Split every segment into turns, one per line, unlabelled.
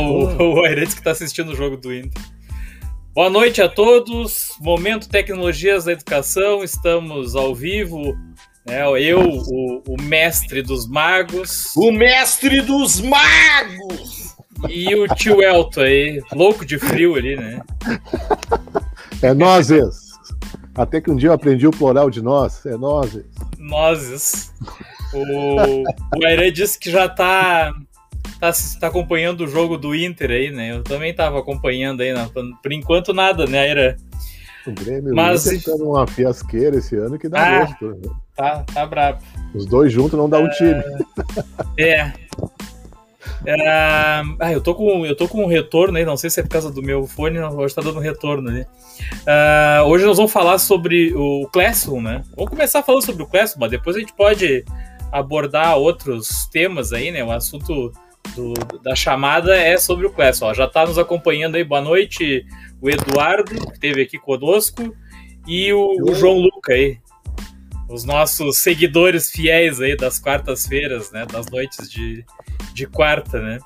O, o Aires que está assistindo o jogo do Inter. Boa noite a todos. Momento Tecnologias da Educação. Estamos ao vivo. Né? Eu, o, o mestre dos magos.
O mestre dos magos!
E o tio Elton aí, louco de frio ali, né?
É nozes. Até que um dia eu aprendi o plural de nós. É nozes.
Nozes. O, o Aire disse que já tá, tá, tá acompanhando o jogo do Inter aí, né? Eu também tava acompanhando aí, né? por enquanto nada, né, Aire?
O Grêmio Mas... tá uma fiasqueira esse ano que dá ah, gosto. Né?
Tá, tá brabo.
Os dois juntos não dá um time.
É. é. ah, eu tô com eu tô com um retorno aí, não sei se é por causa do meu fone, hoje tá dando um retorno ali. Uh, hoje nós vamos falar sobre o Classroom, né? Vamos começar falando sobre o Classroom, mas depois a gente pode abordar outros temas aí, né? O assunto do, da chamada é sobre o Classroom. Ó, já está nos acompanhando aí, boa noite, o Eduardo, que esteve aqui conosco, e o, o João Luca aí. Os nossos seguidores fiéis aí das quartas-feiras, né? Das noites de, de quarta, né?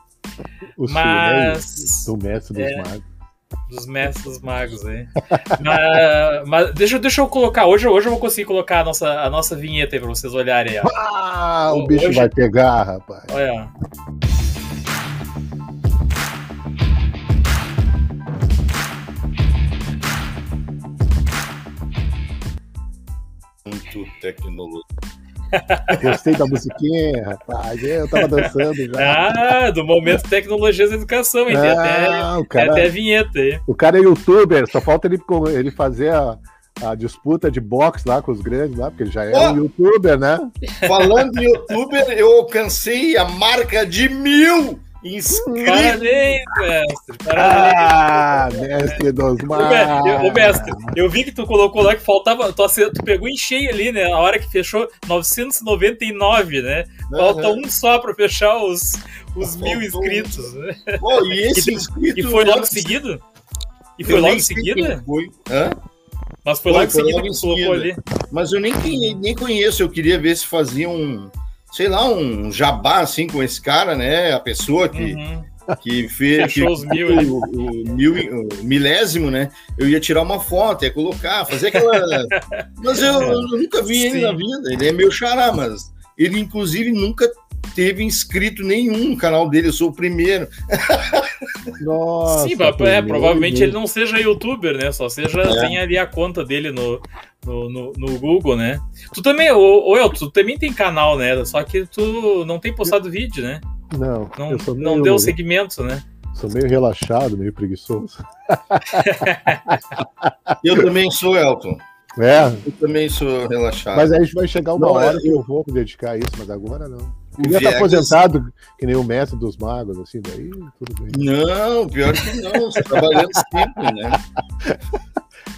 O Mas. Do mestre dos é, magos
dos mestres magos aí. mas, mas deixa, deixa eu colocar. Hoje, hoje eu vou conseguir colocar a nossa, a nossa vinheta aí pra vocês olharem. Ó.
Ah, o bicho hoje... vai pegar, rapaz.
Olha.
Muito tecnologia.
Gostei da musiquinha, rapaz. Eu tava dançando já.
Ah, do momento tecnologias da educação, hein? Tem, ah, até, cara, até a vinheta aí.
O cara é youtuber, só falta ele, ele fazer a, a disputa de boxe lá com os grandes lá, porque ele já é oh, um youtuber, né?
Falando em youtuber, eu alcancei a marca de mil Inscrito.
Parabéns, mestre.
Parabéns. Ah, mestre dos
mares. Ô, mestre, eu vi que tu colocou lá que faltava. Tu, tu pegou em cheio ali, né? A hora que fechou 999, né? Falta uhum. um só pra fechar os, os mil inscritos. Né?
Pô, e esse inscrito.
E foi logo seguido? E foi logo em seguida?
Foi. Hã?
Mas foi, foi logo em seguida que tu colocou ali.
Mas eu nem, nem conheço, eu queria ver se fazia um sei lá, um jabá assim com esse cara, né? A pessoa que, uhum. que fez que,
os mil,
o, o, mil, o milésimo, né? Eu ia tirar uma foto, ia colocar, fazer aquela. mas eu, eu nunca vi ele Sim. na vida. Ele é meu xará, mas ele, inclusive, nunca teve inscrito nenhum no canal dele, eu sou o primeiro.
Nossa, Sim, é, provavelmente ele não seja youtuber, né? Só seja, é. tem ali a conta dele no, no, no, no Google, né? Tu também, ô, ô Elton, tu também tem canal, né? Só que tu não tem postado vídeo, né?
Não,
não, meio, não deu segmento, né?
Sou meio relaxado, meio preguiçoso.
eu também sou, Elton.
É.
Eu também sou relaxado.
Mas aí a gente vai chegar uma não, hora é, que eu vou me dedicar a isso, mas agora não. Queria estar aposentado, que nem o mestre dos magos, assim, daí tudo bem.
Não, pior que não, você trabalhando sempre, né?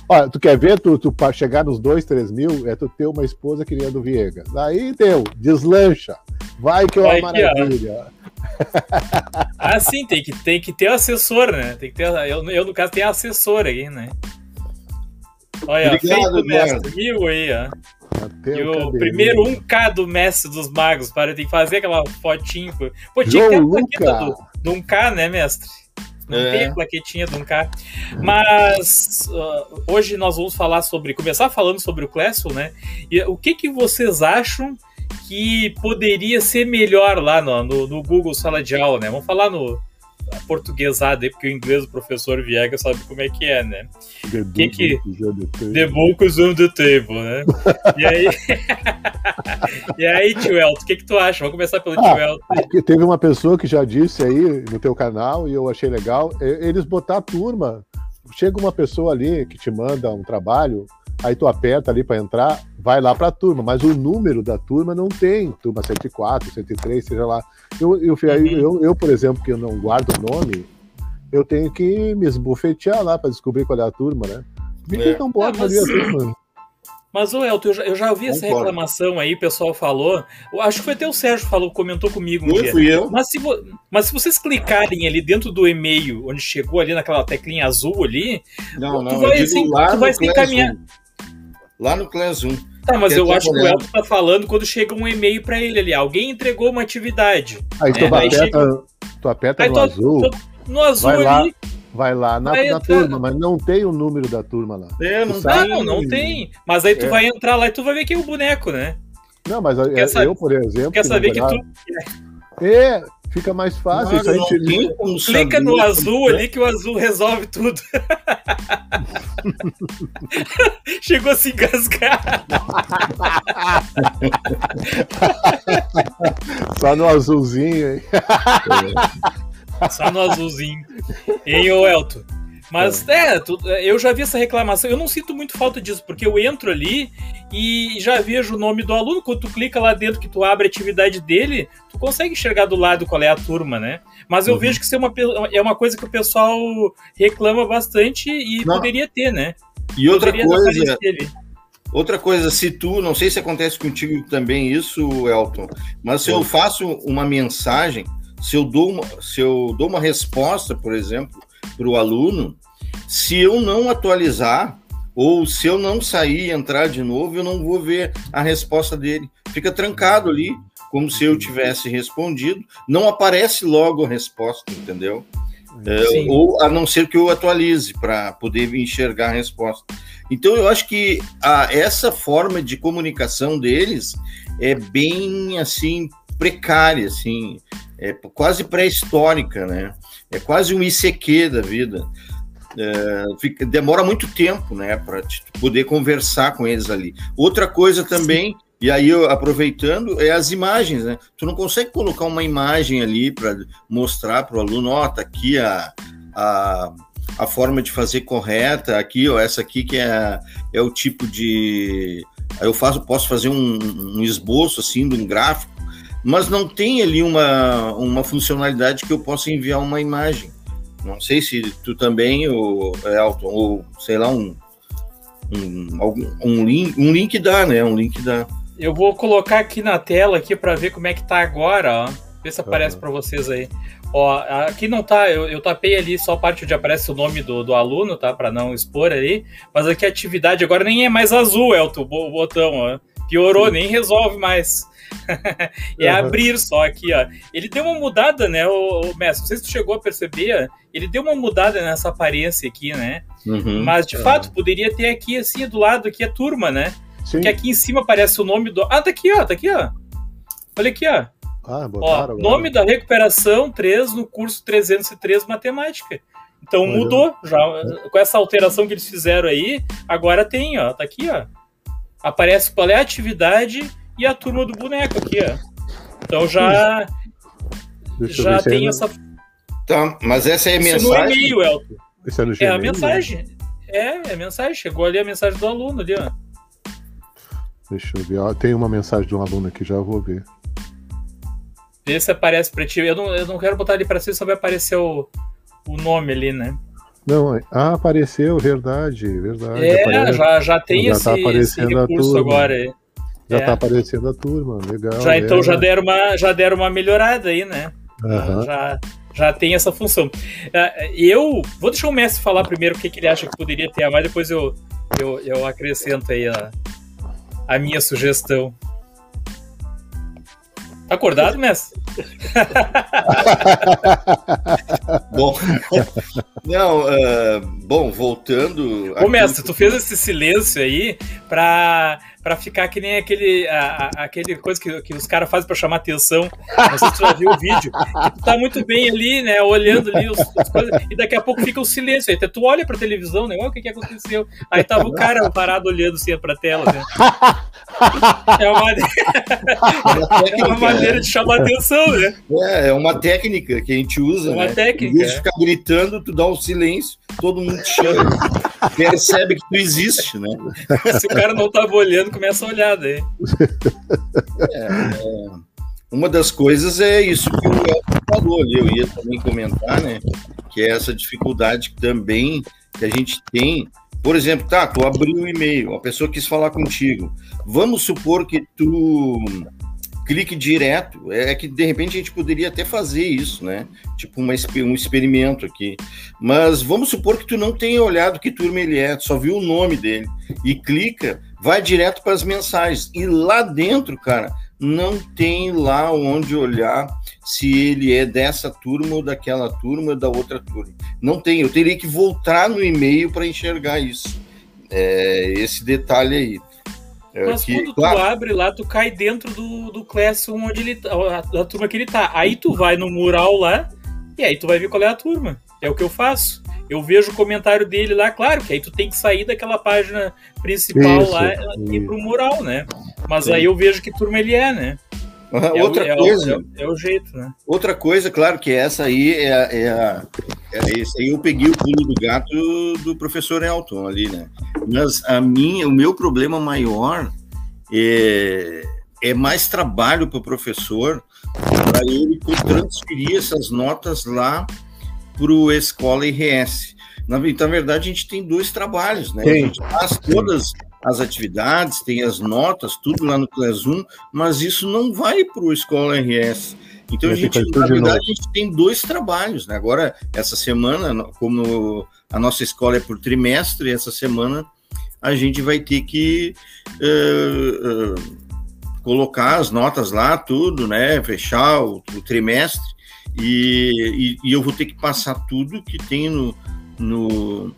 Olha, tu quer ver tu, tu chegar nos 2, 3 mil? É tu ter uma esposa que nem a do Viegas. Aí deu, deslancha. Vai que é uma maravilha.
ah, sim, tem que, tem que ter assessor, né? Tem que ter, eu, eu, no caso, tenho assessor aí, né? Olha, Obrigado, feito mestre, mil aí, ó. Até e o, o primeiro 1K do mestre dos magos, para tem que fazer aquela fotinho. Pô, tinha que ter a plaqueta do, do 1K, né, mestre? Não é. tem a plaquetinha do 1K. Mas uh, hoje nós vamos falar sobre. Começar falando sobre o Classroom, né? E o que, que vocês acham que poderia ser melhor lá no, no, no Google Sala de Aula, né? Vamos falar no, portuguesada aí, porque o inglês do professor Viegas sabe como é que é, né?
The que que...
The book is on the table, né? e aí, e aí tio Elton, o que que tu acha? Vamos começar pelo ah, tio Elton.
É teve uma pessoa que já disse aí no teu canal, e eu achei legal, eles botar a turma, chega uma pessoa ali que te manda um trabalho, aí tu aperta ali para entrar, vai lá para a turma, mas o número da turma não tem, turma 104, 103, seja lá. Eu, eu, uhum. eu, eu, por exemplo, que eu não guardo o nome, eu tenho que me esbufetear lá para descobrir qual é a turma, né? Por que é. não bota é, ali a turma?
Mas, o Elton, eu já, eu já ouvi essa reclamação aí, o pessoal falou. Acho que foi até o Sérgio falou, comentou comigo.
Um fui eu.
Mas se, mas se vocês clicarem ali dentro do e-mail, onde chegou ali naquela teclinha azul ali,
não, não, tu vai, assim, tu vai se encaminhar. Lá no Class 1.
Tá, mas eu acho que o Elton tá falando quando chega um e-mail para ele ali. Alguém entregou uma atividade.
Aí né? tu, aperta, chega... tu aperta aí no tu, azul. Tu,
no azul
vai lá,
ali.
Vai lá na, vai na turma, mas não tem o número da turma lá.
É, não, não, não tem. Mas aí tu é. vai entrar lá e tu vai ver quem é o boneco, né?
Não, mas quer eu, saber, por exemplo.
Quer saber que tu.
É, fica mais fácil. Não,
aí não Clica no azul ali que o azul resolve tudo. Chegou a se engasgar.
Só no azulzinho, hein?
Só no azulzinho. Hein, ô Elton? Mas é. é, tu, eu já vi essa reclamação. Eu não sinto muito falta disso, porque eu entro ali e já vejo o nome do aluno. Quando tu clica lá dentro que tu abre a atividade dele, tu consegue enxergar do lado qual é a turma, né? Mas eu uhum. vejo que isso é uma, é uma coisa que o pessoal reclama bastante e não. poderia ter, né?
E outra coisa. Outra coisa, se tu, não sei se acontece contigo também isso, Elton, mas se eu faço uma mensagem, se eu dou uma, se eu dou uma resposta, por exemplo, para o aluno, se eu não atualizar ou se eu não sair e entrar de novo, eu não vou ver a resposta dele. Fica trancado ali, como se eu tivesse respondido. Não aparece logo a resposta, entendeu? É, ou a não ser que eu atualize para poder enxergar a resposta. Então eu acho que a, essa forma de comunicação deles é bem assim precária, assim, é quase pré-histórica, né? É quase um ICQ da vida. É, fica, demora muito tempo, né, para poder conversar com eles ali. Outra coisa também, Sim. e aí eu, aproveitando, é as imagens, né? Tu não consegue colocar uma imagem ali para mostrar para o aluno, ó, oh, tá aqui a, a, a forma de fazer correta, aqui, ó, essa aqui que é, é o tipo de. Eu faço, posso fazer um, um esboço assim de um gráfico mas não tem ali uma, uma funcionalidade que eu possa enviar uma imagem. Não sei se tu também, ou Elton, ou sei lá, um, um, um, link, um link dá, né? Um link dá.
Eu vou colocar aqui na tela aqui para ver como é que tá agora, ó. Vê se aparece uhum. para vocês aí. Ó, aqui não tá, eu, eu tapei ali só a parte onde aparece o nome do, do aluno, tá? Para não expor aí. Mas aqui a atividade agora nem é mais azul, Elton, o botão, ó. Piorou, nem resolve mais. é uhum. abrir só aqui, ó. Ele deu uma mudada, né, o, o Messi? Não sei se tu chegou a perceber, ele deu uma mudada nessa aparência aqui, né? Uhum. Mas, de fato, poderia ter aqui, assim, do lado aqui a turma, né? Sim. Porque aqui em cima aparece o nome do... Ah, tá aqui, ó, tá aqui, ó. Olha aqui, ó. Ah, botaram, ó, nome da recuperação 3 no curso 303 Matemática. Então Olha. mudou, já com essa alteração que eles fizeram aí, agora tem, ó, tá aqui, ó. Aparece qual é a atividade e a turma do boneco aqui, ó. Então já. já tem essa.
Tá, mas essa é a mensagem. Isso no
e-mail, Elton. Isso é no Gmail, É a mensagem. É, é a mensagem. Chegou ali a mensagem do aluno ali, ó.
Deixa eu ver. Tem uma mensagem de um aluno aqui, já vou ver.
Vê se aparece pra ti. Eu não, eu não quero botar ali pra cima, só vai aparecer o, o nome ali, né?
Não, ah, apareceu, verdade, verdade.
É, aparece, já, já tem já esse, tá aparecendo esse recurso agora aí.
Já é. tá aparecendo a turma, legal.
Já, então é. já, deram uma, já deram uma melhorada aí, né? Uhum. Já, já tem essa função. Uh, eu vou deixar o mestre falar primeiro o que, que ele acha que poderia ter, mas depois eu, eu, eu acrescento aí a, a minha sugestão. Tá acordado, mestre?
bom, não, uh, bom, voltando.
Ô, mestre, tu fez esse silêncio aí para para ficar que nem aquele, a, a, aquele coisa que, que os caras fazem para chamar atenção. Não sei se tu já viu o vídeo. tu tá muito bem ali, né? Olhando ali os, as coisas, e daqui a pouco fica o silêncio. Aí tu olha pra televisão, né? O que, que aconteceu? Aí tava o cara parado olhando assim pra tela, né? É uma, é uma maneira de chamar atenção, né?
É, é uma técnica que a gente usa. Uma né? técnica. Em vez de ficar gritando, tu dá um silêncio, todo mundo te chama. percebe que tu existe, né?
Se o cara não tava olhando, começa a olhar daí.
É, é, uma das coisas é isso que o Elton falou ali, eu ia também comentar, né? Que é essa dificuldade também que a gente tem. Por exemplo, tá, tu abriu o e-mail, a pessoa quis falar contigo. Vamos supor que tu clique direto. É que de repente a gente poderia até fazer isso, né? Tipo uma, um experimento aqui. Mas vamos supor que tu não tenha olhado que turma ele é, só viu o nome dele e clica, vai direto para as mensagens. E lá dentro, cara, não tem lá onde olhar se ele é dessa turma ou daquela turma ou da outra turma. Não tem, eu teria que voltar no e-mail para enxergar isso. É, esse detalhe aí.
É Mas que, quando claro, tu abre lá, tu cai dentro do, do Classroom onde ele tá, da turma que ele tá. Aí tu vai no mural lá e aí tu vai ver qual é a turma. É o que eu faço. Eu vejo o comentário dele lá, claro, que aí tu tem que sair daquela página principal isso, lá e ir pro mural, né? Mas Sim. aí eu vejo que turma ele é, né?
É outra
o,
coisa.
É o, é, o jeito, né?
Outra coisa, claro, que essa aí é, é, a, é esse aí eu peguei o pulo do gato do professor Elton ali, né? Mas a minha, o meu problema maior é, é mais trabalho para o professor para ele transferir essas notas lá para o Escola IRS. Na, na verdade, a gente tem dois trabalhos, né? Sim. A gente faz todas as atividades, tem as notas, tudo lá no Classroom, mas isso não vai para o Escola RS. Então, a gente, na verdade, a gente tem dois trabalhos. Né? Agora, essa semana, como a nossa escola é por trimestre, essa semana a gente vai ter que uh, uh, colocar as notas lá, tudo, né? Fechar o, o trimestre e, e, e, eu vou ter que passar tudo que tem no, no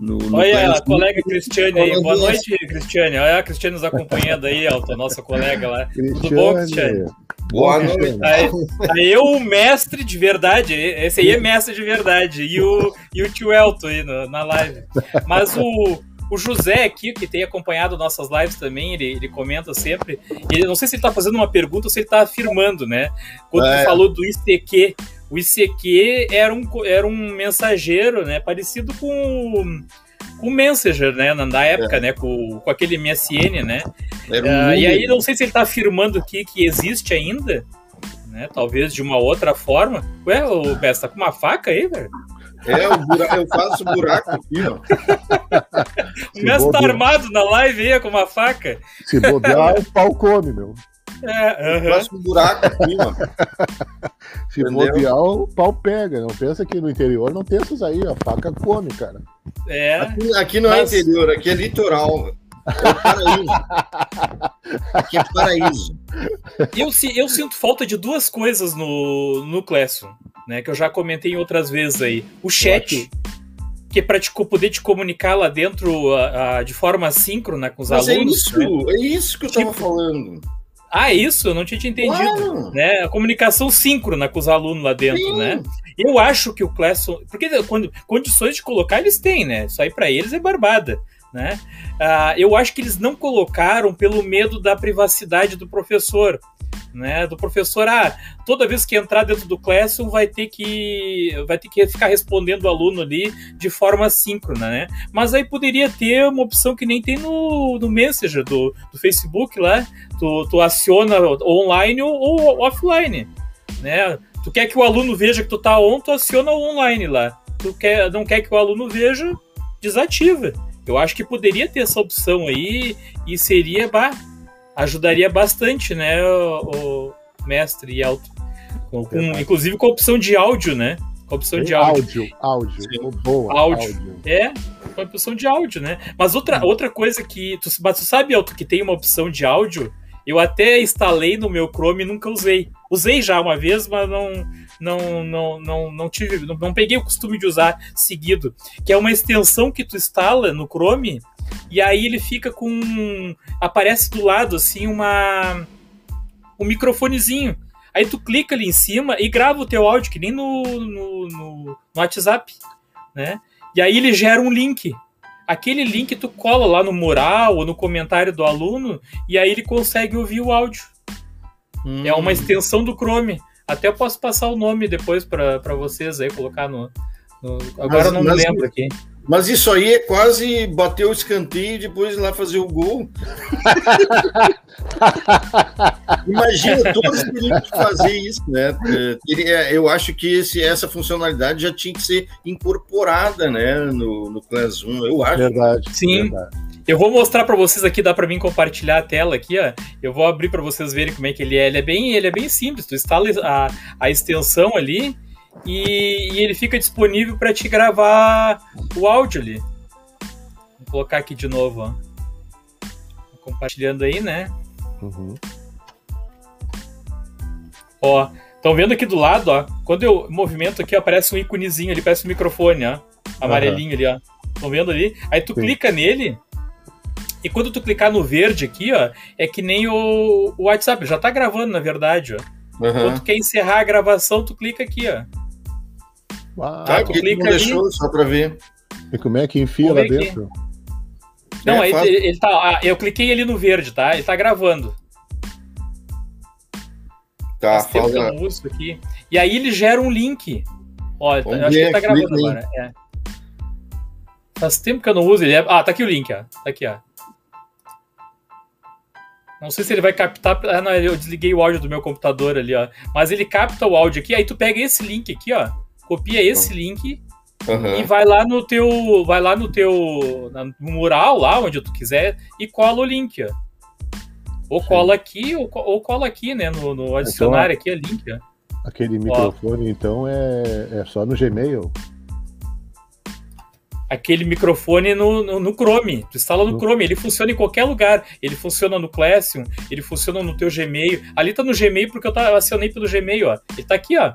no, no Olha a colega Cristiane aí. Boa noite, Cristiane. Olha a Cristiane nos acompanhando aí, Alto, nossa colega lá. Cristiane. Tudo bom, Cristiane?
Boa noite.
Aí, aí eu, o mestre de verdade, esse aí é mestre de verdade, e o, e o tio Elton aí no, na live. Mas o, o José aqui, que tem acompanhado nossas lives também, ele, ele comenta sempre. Ele, não sei se ele está fazendo uma pergunta ou se ele está afirmando, né? Quando é. tu falou do ICQ, o ICQ era um, era um mensageiro, né? Parecido com com o Messenger, né? Na época, é. né? Com, com aquele MSN, né? Um uh, e aí não sei se ele está afirmando aqui que existe ainda, né? Talvez de uma outra forma. Ué, o Bessa, tá com uma faca aí, velho?
É, o buraco, eu faço buraco aqui, ó.
o Messi tá armado na live aí com uma faca.
Se bobear, o pau come, meu.
É, uhum. Faz um buraco aqui, mano.
Se Entendeu? bobear, o pau pega. Não pensa que no interior não tem essas aí, a faca come, cara.
É. Aqui, aqui não é Mas... é interior, aqui é litoral. É paraíso. Aqui é paraíso.
Eu, eu sinto falta de duas coisas no, no Classroom, né? Que eu já comentei em outras vezes aí. O chat, que é para te, poder te comunicar lá dentro a, a, de forma síncrona com os Mas é alunos.
É isso, né? é isso que eu tipo, tava falando.
Ah, isso? Eu não tinha te entendido. Né? A comunicação síncrona com os alunos lá dentro, Sim. né? Eu acho que o Classroom. Porque quando, condições de colocar eles têm, né? Isso aí para eles é barbada. Né? Uh, eu acho que eles não colocaram pelo medo da privacidade do professor né? Do professor, ah, toda vez que entrar dentro do Classroom vai ter que vai ter que ficar respondendo o aluno ali de forma síncrona, né? Mas aí poderia ter uma opção que nem tem no, no Messenger do, do Facebook lá, tu, tu aciona online ou, ou offline, né? Tu quer que o aluno veja que tu tá on, tu aciona o online lá. Tu quer, não quer que o aluno veja, desativa. Eu acho que poderia ter essa opção aí e seria bah, ajudaria bastante, né, o, o mestre e alto. Com, com, inclusive com a opção de áudio, né? Com a opção de áudio.
Áudio, áudio. Boa.
Áudio. áudio. É, com a opção de áudio, né? Mas outra, outra coisa que. Tu, mas tu sabe, Alto, que tem uma opção de áudio? Eu até instalei no meu Chrome e nunca usei. Usei já uma vez, mas não não não não, não tive, não, não peguei o costume de usar seguido, que é uma extensão que tu instala no Chrome e aí ele fica com. Aparece do lado, assim, uma. Um microfonezinho. Aí tu clica ali em cima e grava o teu áudio, que nem no, no, no, no WhatsApp, né? E aí ele gera um link. Aquele link tu cola lá no mural ou no comentário do aluno e aí ele consegue ouvir o áudio. Hum. É uma hum. extensão do Chrome. Até eu posso passar o nome depois para vocês aí, colocar no. no... Agora mas, eu não me lembro aqui.
Mas isso aí é quase bater o escanteio e depois ir lá fazer o gol. Imagina, todos teriam que fazer isso, né? É, eu acho que esse, essa funcionalidade já tinha que ser incorporada, né, no, no Class 1, eu acho.
Verdade.
Sim.
Verdade.
Eu vou mostrar para vocês aqui, dá para mim compartilhar a tela aqui, ó. Eu vou abrir para vocês verem como é que ele é. Ele é bem, ele é bem simples. Tu instala a, a extensão ali e, e ele fica disponível para te gravar o áudio ali. Vou colocar aqui de novo, ó. Compartilhando aí, né? Uhum. Ó, Estão vendo aqui do lado, ó. Quando eu movimento aqui, aparece um íconezinho ali, parece um microfone, ó. Amarelinho uhum. ali, ó. Estão vendo ali? Aí tu Sim. clica nele. E quando tu clicar no verde aqui, ó, é que nem o, o WhatsApp. Já tá gravando, na verdade, ó. Uhum. Quando tu quer encerrar a gravação, tu clica aqui, ó.
Ah, tá, clica ali. Deixou, só pra ver.
E como é que enfia lá dentro?
Não, é, ele, ele, tá. Ah, eu cliquei ali no verde, tá? Ele tá gravando.
Tá, falta...
aqui. E aí ele gera um link. Ó, Vamos acho que ele tá gravando agora. É. Faz tempo que eu não uso ele. É... Ah, tá aqui o link, ó. Tá aqui, ó. Não sei se ele vai captar. Ah, não, eu desliguei o áudio do meu computador ali, ó. Mas ele capta o áudio aqui. Aí tu pega esse link aqui, ó. Copia esse uhum. link uhum. e vai lá no teu. Vai lá no teu. No mural, lá onde tu quiser, e cola o link, ó. Ou Sim. cola aqui, ou, ou, cola aqui, né? No, no adicionário então, aqui, é link, ó.
Aquele microfone, ó. então, é, é só no Gmail?
aquele microfone no, no, no, Chrome. Tu instala no Chrome, ele funciona em qualquer lugar. Ele funciona no Classroom, ele funciona no teu Gmail. Ali tá no Gmail porque eu, tá, eu acionei pelo Gmail, ó. Ele tá aqui, ó.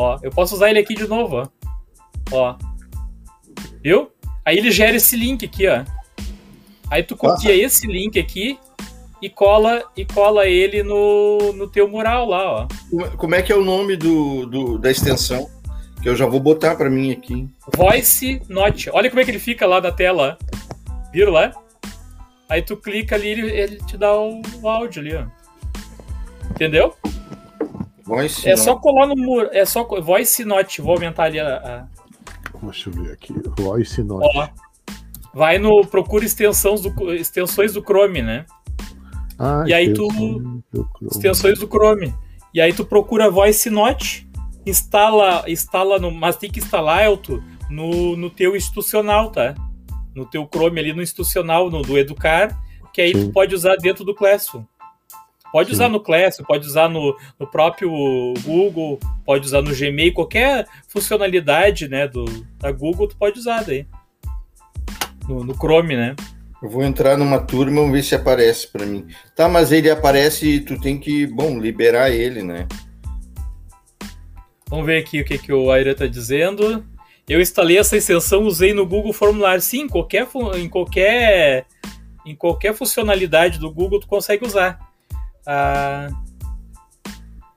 Ó, eu posso usar ele aqui de novo, ó. Ó. Viu? Aí ele gera esse link aqui, ó. Aí tu copia Nossa. esse link aqui e cola e cola ele no, no teu mural lá, ó.
Como é que é o nome do, do da extensão? Que eu já vou botar para mim aqui.
Voice Note. Olha como é que ele fica lá na tela. Viram lá? Aí tu clica ali ele, ele te dá o, o áudio ali, ó. Entendeu?
Voice
é Note. só colar no muro. É só Voice Note. Vou aumentar ali a. a...
Deixa eu ver aqui. Voice Note. Ó,
vai no. Procura extensões do, extensões do Chrome, né? Ah, e aí tu. Do extensões do Chrome. E aí tu procura Voice Note instala, instala no, mas tem que instalar, Elton, no, no teu institucional, tá? No teu Chrome ali no institucional, no do Educar, que aí Sim. tu pode usar dentro do Classroom. Pode Sim. usar no Classroom, pode usar no, no próprio Google, pode usar no Gmail, qualquer funcionalidade, né, do, da Google, tu pode usar daí. No, no Chrome, né?
Eu vou entrar numa turma, vamos ver se aparece para mim. Tá, mas ele aparece e tu tem que, bom, liberar ele, né?
Vamos ver aqui o que, que o Aira está dizendo. Eu instalei essa extensão, usei no Google Formulário. Sim, qualquer, em qualquer, em qualquer funcionalidade do Google tu consegue usar. Ah,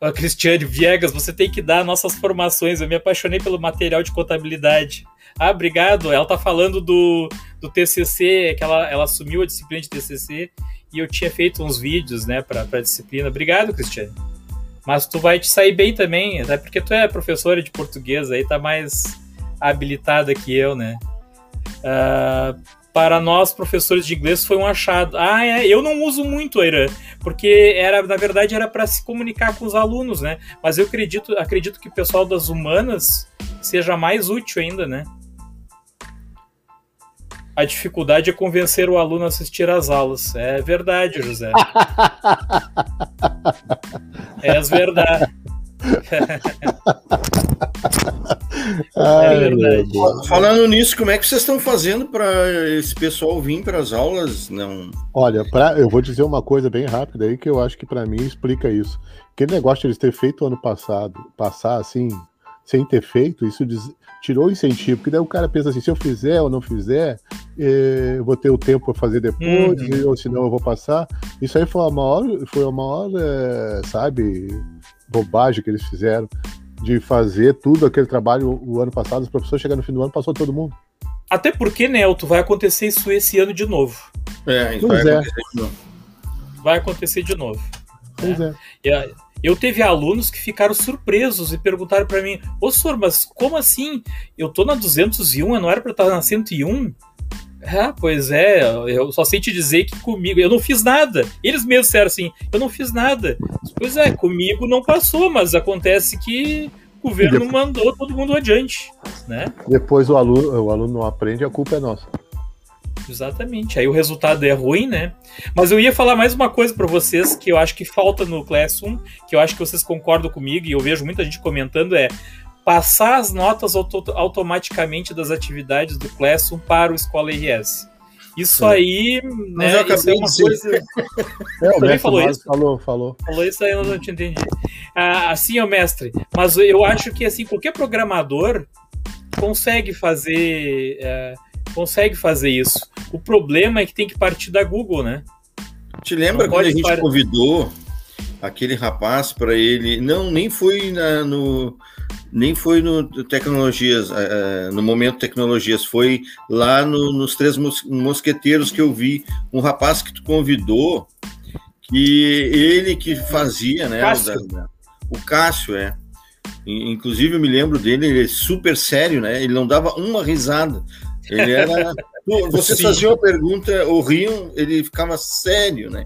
a Cristiane Viegas, você tem que dar nossas formações. Eu me apaixonei pelo material de contabilidade. Ah, obrigado. Ela tá falando do, do TCC, que ela, ela assumiu a disciplina de TCC e eu tinha feito uns vídeos, né, para a disciplina. Obrigado, Cristiane. Mas tu vai te sair bem também, até porque tu é professora de português, aí tá mais habilitada que eu, né? Uh, para nós, professores de inglês, foi um achado. Ah, é, eu não uso muito, Aira, porque era, na verdade era para se comunicar com os alunos, né? Mas eu acredito, acredito que o pessoal das humanas seja mais útil ainda, né? A dificuldade é convencer o aluno a assistir às aulas. É verdade, José. é verdade.
é verdade. Falando nisso, como é que vocês estão fazendo para esse pessoal vir para as aulas? Não.
Olha, pra, eu vou dizer uma coisa bem rápida aí que eu acho que para mim explica isso. Aquele negócio de eles ter feito ano passado, passar assim, sem ter feito, isso diz, tirou o incentivo, porque daí o cara pensa assim, se eu fizer ou não fizer, eh, eu vou ter o tempo para fazer depois, uhum. ou senão eu vou passar. Isso aí foi a maior, foi a maior, é, sabe, bobagem que eles fizeram de fazer tudo aquele trabalho o ano passado, os professores chegando no fim do ano, passou todo mundo.
Até porque, Nelto, vai acontecer isso esse ano de novo.
É, isso vai
é.
acontecer de novo.
Vai acontecer de novo.
Pois é.
é. Eu teve alunos que ficaram surpresos e perguntaram para mim: Ô senhor, mas como assim? Eu tô na 201, eu não era para estar na 101? Ah, pois é, eu só sei te dizer que comigo, eu não fiz nada. Eles mesmos disseram assim: eu não fiz nada. Pois é, comigo não passou, mas acontece que o governo depois... mandou todo mundo adiante, né?
Depois o aluno, o aluno não aprende, a culpa é nossa.
Exatamente. Aí o resultado é ruim, né? Mas eu ia falar mais uma coisa para vocês que eu acho que falta no Classroom, que eu acho que vocês concordam comigo e eu vejo muita gente comentando é passar as notas auto automaticamente das atividades do Classroom para o Escola RS. Isso é. aí, né, isso é uma coisa.
É, o mestre falou isso. Falou, falou.
Falou isso aí, eu não te entendi. Ah, assim, ó, mestre, mas eu acho que assim, qualquer programador consegue fazer. É, consegue fazer isso. O problema é que tem que partir da Google, né?
Te lembra quando a gente par... convidou aquele rapaz para ele? Não, nem foi na, no nem foi no tecnologias, uh, no momento tecnologias, foi lá no, nos três mosqueteiros que eu vi um rapaz que tu convidou, que ele que fazia, né? Cássio. O, da, o Cássio é. Inclusive eu me lembro dele, ele é super sério, né? Ele não dava uma risada. Ele era. Vocês faziam uma pergunta, ou riam, ele ficava sério, né?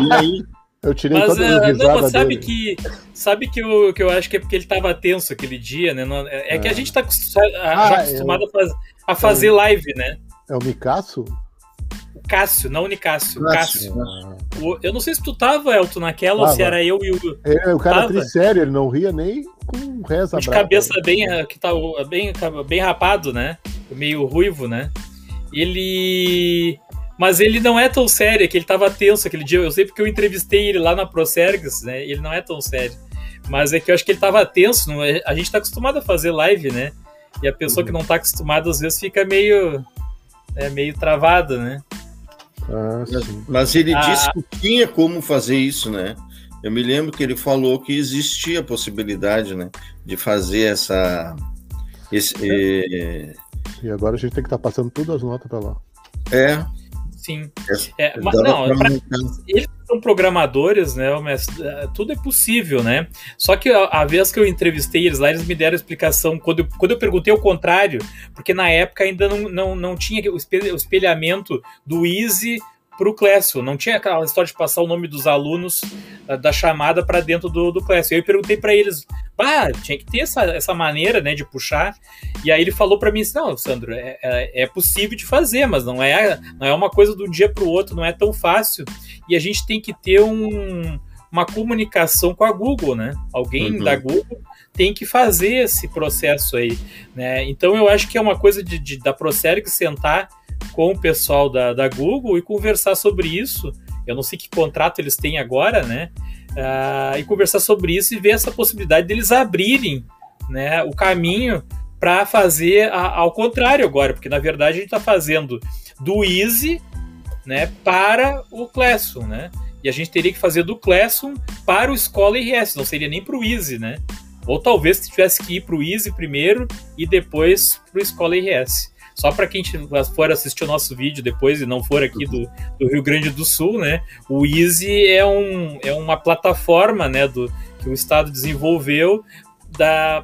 E aí
eu tirei mas, todas as uh, não, mas
sabe dele. que sabe que eu, que eu acho que é porque ele estava tenso aquele dia, né? É, é que a é. gente está ah, acostumado a, faz, a fazer é o, live, né?
É o Micasso?
O Cássio, não o Nicásio, o Cássio. O, eu não sei se tu tava, Elton, naquela, ou se era eu e o.
É, o cara tava. sério, ele não ria nem com reza
De cabeça bem, que tá, bem, bem rapado, né? Meio ruivo, né? Ele mas ele não é tão sério, é que ele tava tenso aquele dia. Eu sei porque eu entrevistei ele lá na Prosergs, né? Ele não é tão sério. Mas é que eu acho que ele tava tenso. Não é? A gente tá acostumado a fazer live, né? E a pessoa uhum. que não tá acostumada, às vezes, fica meio. É, meio travada, né?
Ah, mas ele ah, disse que tinha como fazer isso, né? Eu me lembro que ele falou que existia a possibilidade, né? De fazer essa. Esse,
é. E agora a gente tem que estar tá passando todas as notas para lá.
É,
Sim. É, mas, não, pra, eles são programadores, né? É, tudo é possível, né? Só que a, a, vez que eu entrevistei eles lá, eles me deram explicação. Quando eu, quando eu perguntei o contrário, porque na época ainda não, não, não tinha o espelhamento do Easy para o Classroom. Não tinha aquela história de passar o nome dos alunos uh, da chamada para dentro do, do Classroom. Eu perguntei para eles, ah, tinha que ter essa, essa maneira né, de puxar. E aí ele falou para mim assim, não, Sandro, é, é, é, possível de fazer, mas não é, não é uma coisa de um dia para o outro, não é tão fácil. E a gente tem que ter um, uma comunicação com a Google, né? Alguém uhum. da Google tem que fazer esse processo aí, né? Então eu acho que é uma coisa de, de da Procerg sentar com o pessoal da, da Google e conversar sobre isso. Eu não sei que contrato eles têm agora, né? Uh, e conversar sobre isso e ver essa possibilidade deles abrirem né, o caminho para fazer a, ao contrário agora, porque na verdade a gente está fazendo do Easy né, para o Classroom, né? E a gente teria que fazer do Classroom para o Escola RS, não seria nem para o Easy, né? Ou talvez tivesse que ir para o Easy primeiro e depois para o Escola RS. Só para quem for assistir o nosso vídeo depois e não for aqui do, do Rio Grande do Sul, né? O Easy é, um, é uma plataforma, né, do, que o Estado desenvolveu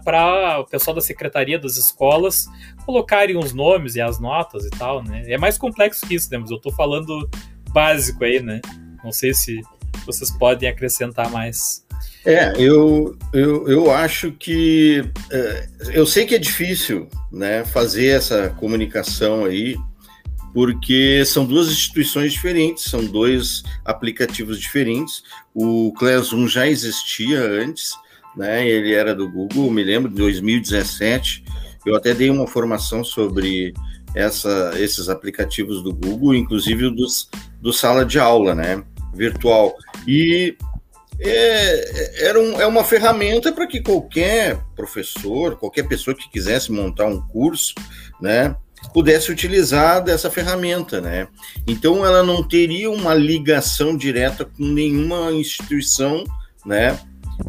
para o pessoal da secretaria das escolas colocarem os nomes e as notas e tal, né? É mais complexo que isso, né? Mas eu estou falando básico aí, né? Não sei se vocês podem acrescentar mais.
É, eu, eu, eu acho que. É, eu sei que é difícil né, fazer essa comunicação aí, porque são duas instituições diferentes, são dois aplicativos diferentes. O Classroom já existia antes, né, ele era do Google, me lembro, de 2017. Eu até dei uma formação sobre essa, esses aplicativos do Google, inclusive dos, do sala de aula, né, virtual. E é, era um, é uma ferramenta para que qualquer professor, qualquer pessoa que quisesse montar um curso, né, pudesse utilizar dessa ferramenta, né? Então ela não teria uma ligação direta com nenhuma instituição, né,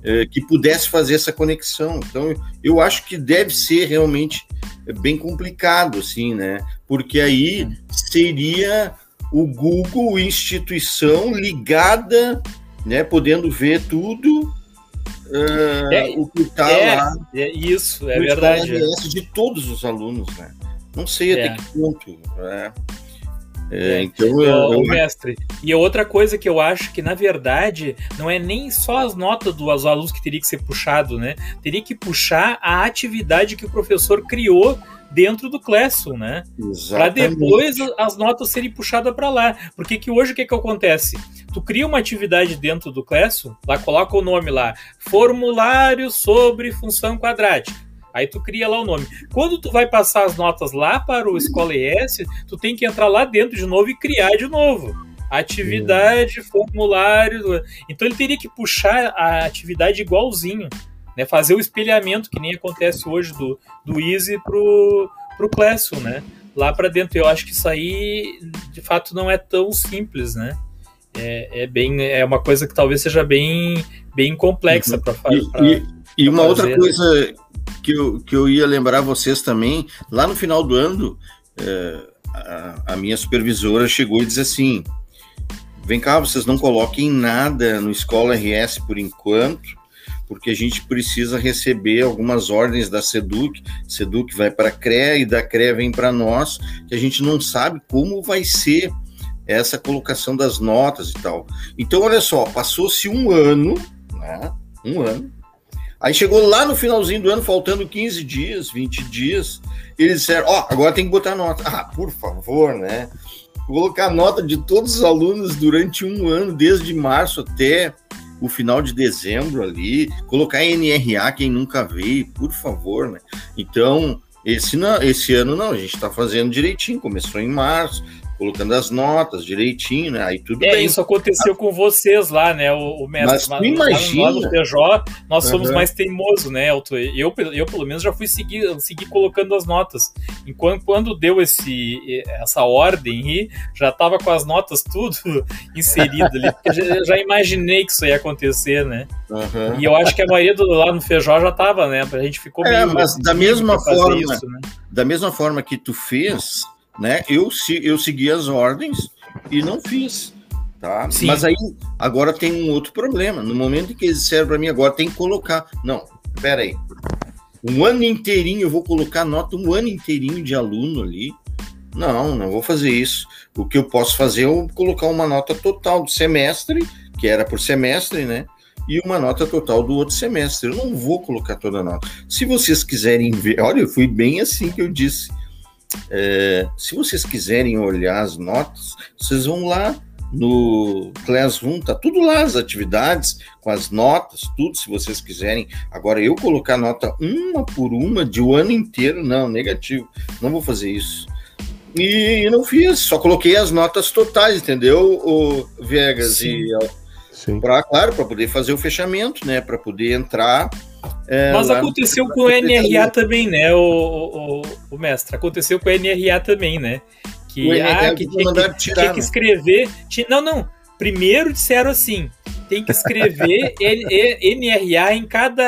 é, que pudesse fazer essa conexão. Então eu acho que deve ser realmente bem complicado, assim, né? Porque aí seria o Google instituição ligada né? Podendo ver tudo uh, é, o que está
é,
lá.
É isso, é verdade.
De todos os alunos, né? Não sei até é. que ponto. Né? É, então, eu,
eu... mestre, e outra coisa que eu acho que, na verdade, não é nem só as notas dos alunos que teria que ser puxado, né? Teria que puxar a atividade que o professor criou dentro do Classroom, né? Para depois as notas serem puxadas para lá. Porque que hoje o que, que acontece? Tu cria uma atividade dentro do Classroom, lá coloca o nome lá, formulário sobre função quadrática. Aí tu cria lá o nome. Quando tu vai passar as notas lá para o Escola ES, tu tem que entrar lá dentro de novo e criar de novo. Atividade, formulário. Então ele teria que puxar a atividade igualzinho. Né? Fazer o espelhamento, que nem acontece hoje do, do Easy pro, pro Classroom, né? Lá para dentro. Eu acho que isso aí, de fato, não é tão simples, né? É, é, bem, é uma coisa que talvez seja bem, bem complexa uhum. para fazer.
E, e, uma fazer, outra né? coisa que eu, que eu ia lembrar vocês também, lá no final do ano, é, a, a, minha supervisora chegou e disse assim: vem cá, vocês não coloquem nada no Escola RS por enquanto, porque a gente precisa receber algumas ordens da SEDUC, SEDUC vai para a CREA e da CREA vem para nós, que a gente não sabe como vai ser essa colocação das notas e tal. Então, olha só, passou-se um ano, né? Um ano, Aí chegou lá no finalzinho do ano, faltando 15 dias, 20 dias, eles disseram: Ó, oh, agora tem que botar nota. Ah, por favor, né? Vou colocar nota de todos os alunos durante um ano, desde março até o final de dezembro ali, colocar NRA quem nunca veio, por favor, né? Então, esse, não, esse ano não, a gente está fazendo direitinho, começou em março, colocando as notas direitinho, né? Aí tudo
é,
bem.
isso aconteceu com vocês lá, né? O, o mestre.
Mas, imagina.
Nós no PJ, nós uhum. somos mais teimosos, né? Eu, eu, eu, pelo menos, já fui seguir, seguir colocando as notas. Enquanto quando deu esse, essa ordem, já tava com as notas tudo inserido ali, porque já, já imaginei que isso ia acontecer, né? Uhum. E eu acho que a maioria do, lá no Feijó já tava, né? A gente ficou
é, meio. Mas da mesma forma, isso, né? da mesma forma que tu fez né? Eu, eu segui as ordens e não fiz. Tá? Sim. Mas aí, agora tem um outro problema. No momento em que eles disseram para mim, agora tem que colocar. Não, espera aí. Um ano inteirinho, eu vou colocar nota um ano inteirinho de aluno ali. Não, não vou fazer isso. O que eu posso fazer é colocar uma nota total do semestre, que era por semestre, né? E uma nota total do outro semestre. Eu não vou colocar toda a nota. Se vocês quiserem ver, olha, eu fui bem assim que eu disse. É, se vocês quiserem olhar as notas, vocês vão lá no Classroom, tá tudo lá, as atividades, com as notas, tudo, se vocês quiserem. Agora, eu colocar nota uma por uma de o um ano inteiro, não, negativo, não vou fazer isso. E, não fiz, só coloquei as notas totais, entendeu, o Viegas Sim. e para claro, para poder fazer o fechamento, né, para poder entrar
é, Mas aconteceu com o NRA também, né, o, o, o, mestre? Aconteceu com o NRA também, né? Que, ah, que, tinha, que, tirar, tinha que né? escrever. Tinha, não, não. Primeiro disseram assim: tem que escrever NRA em cada.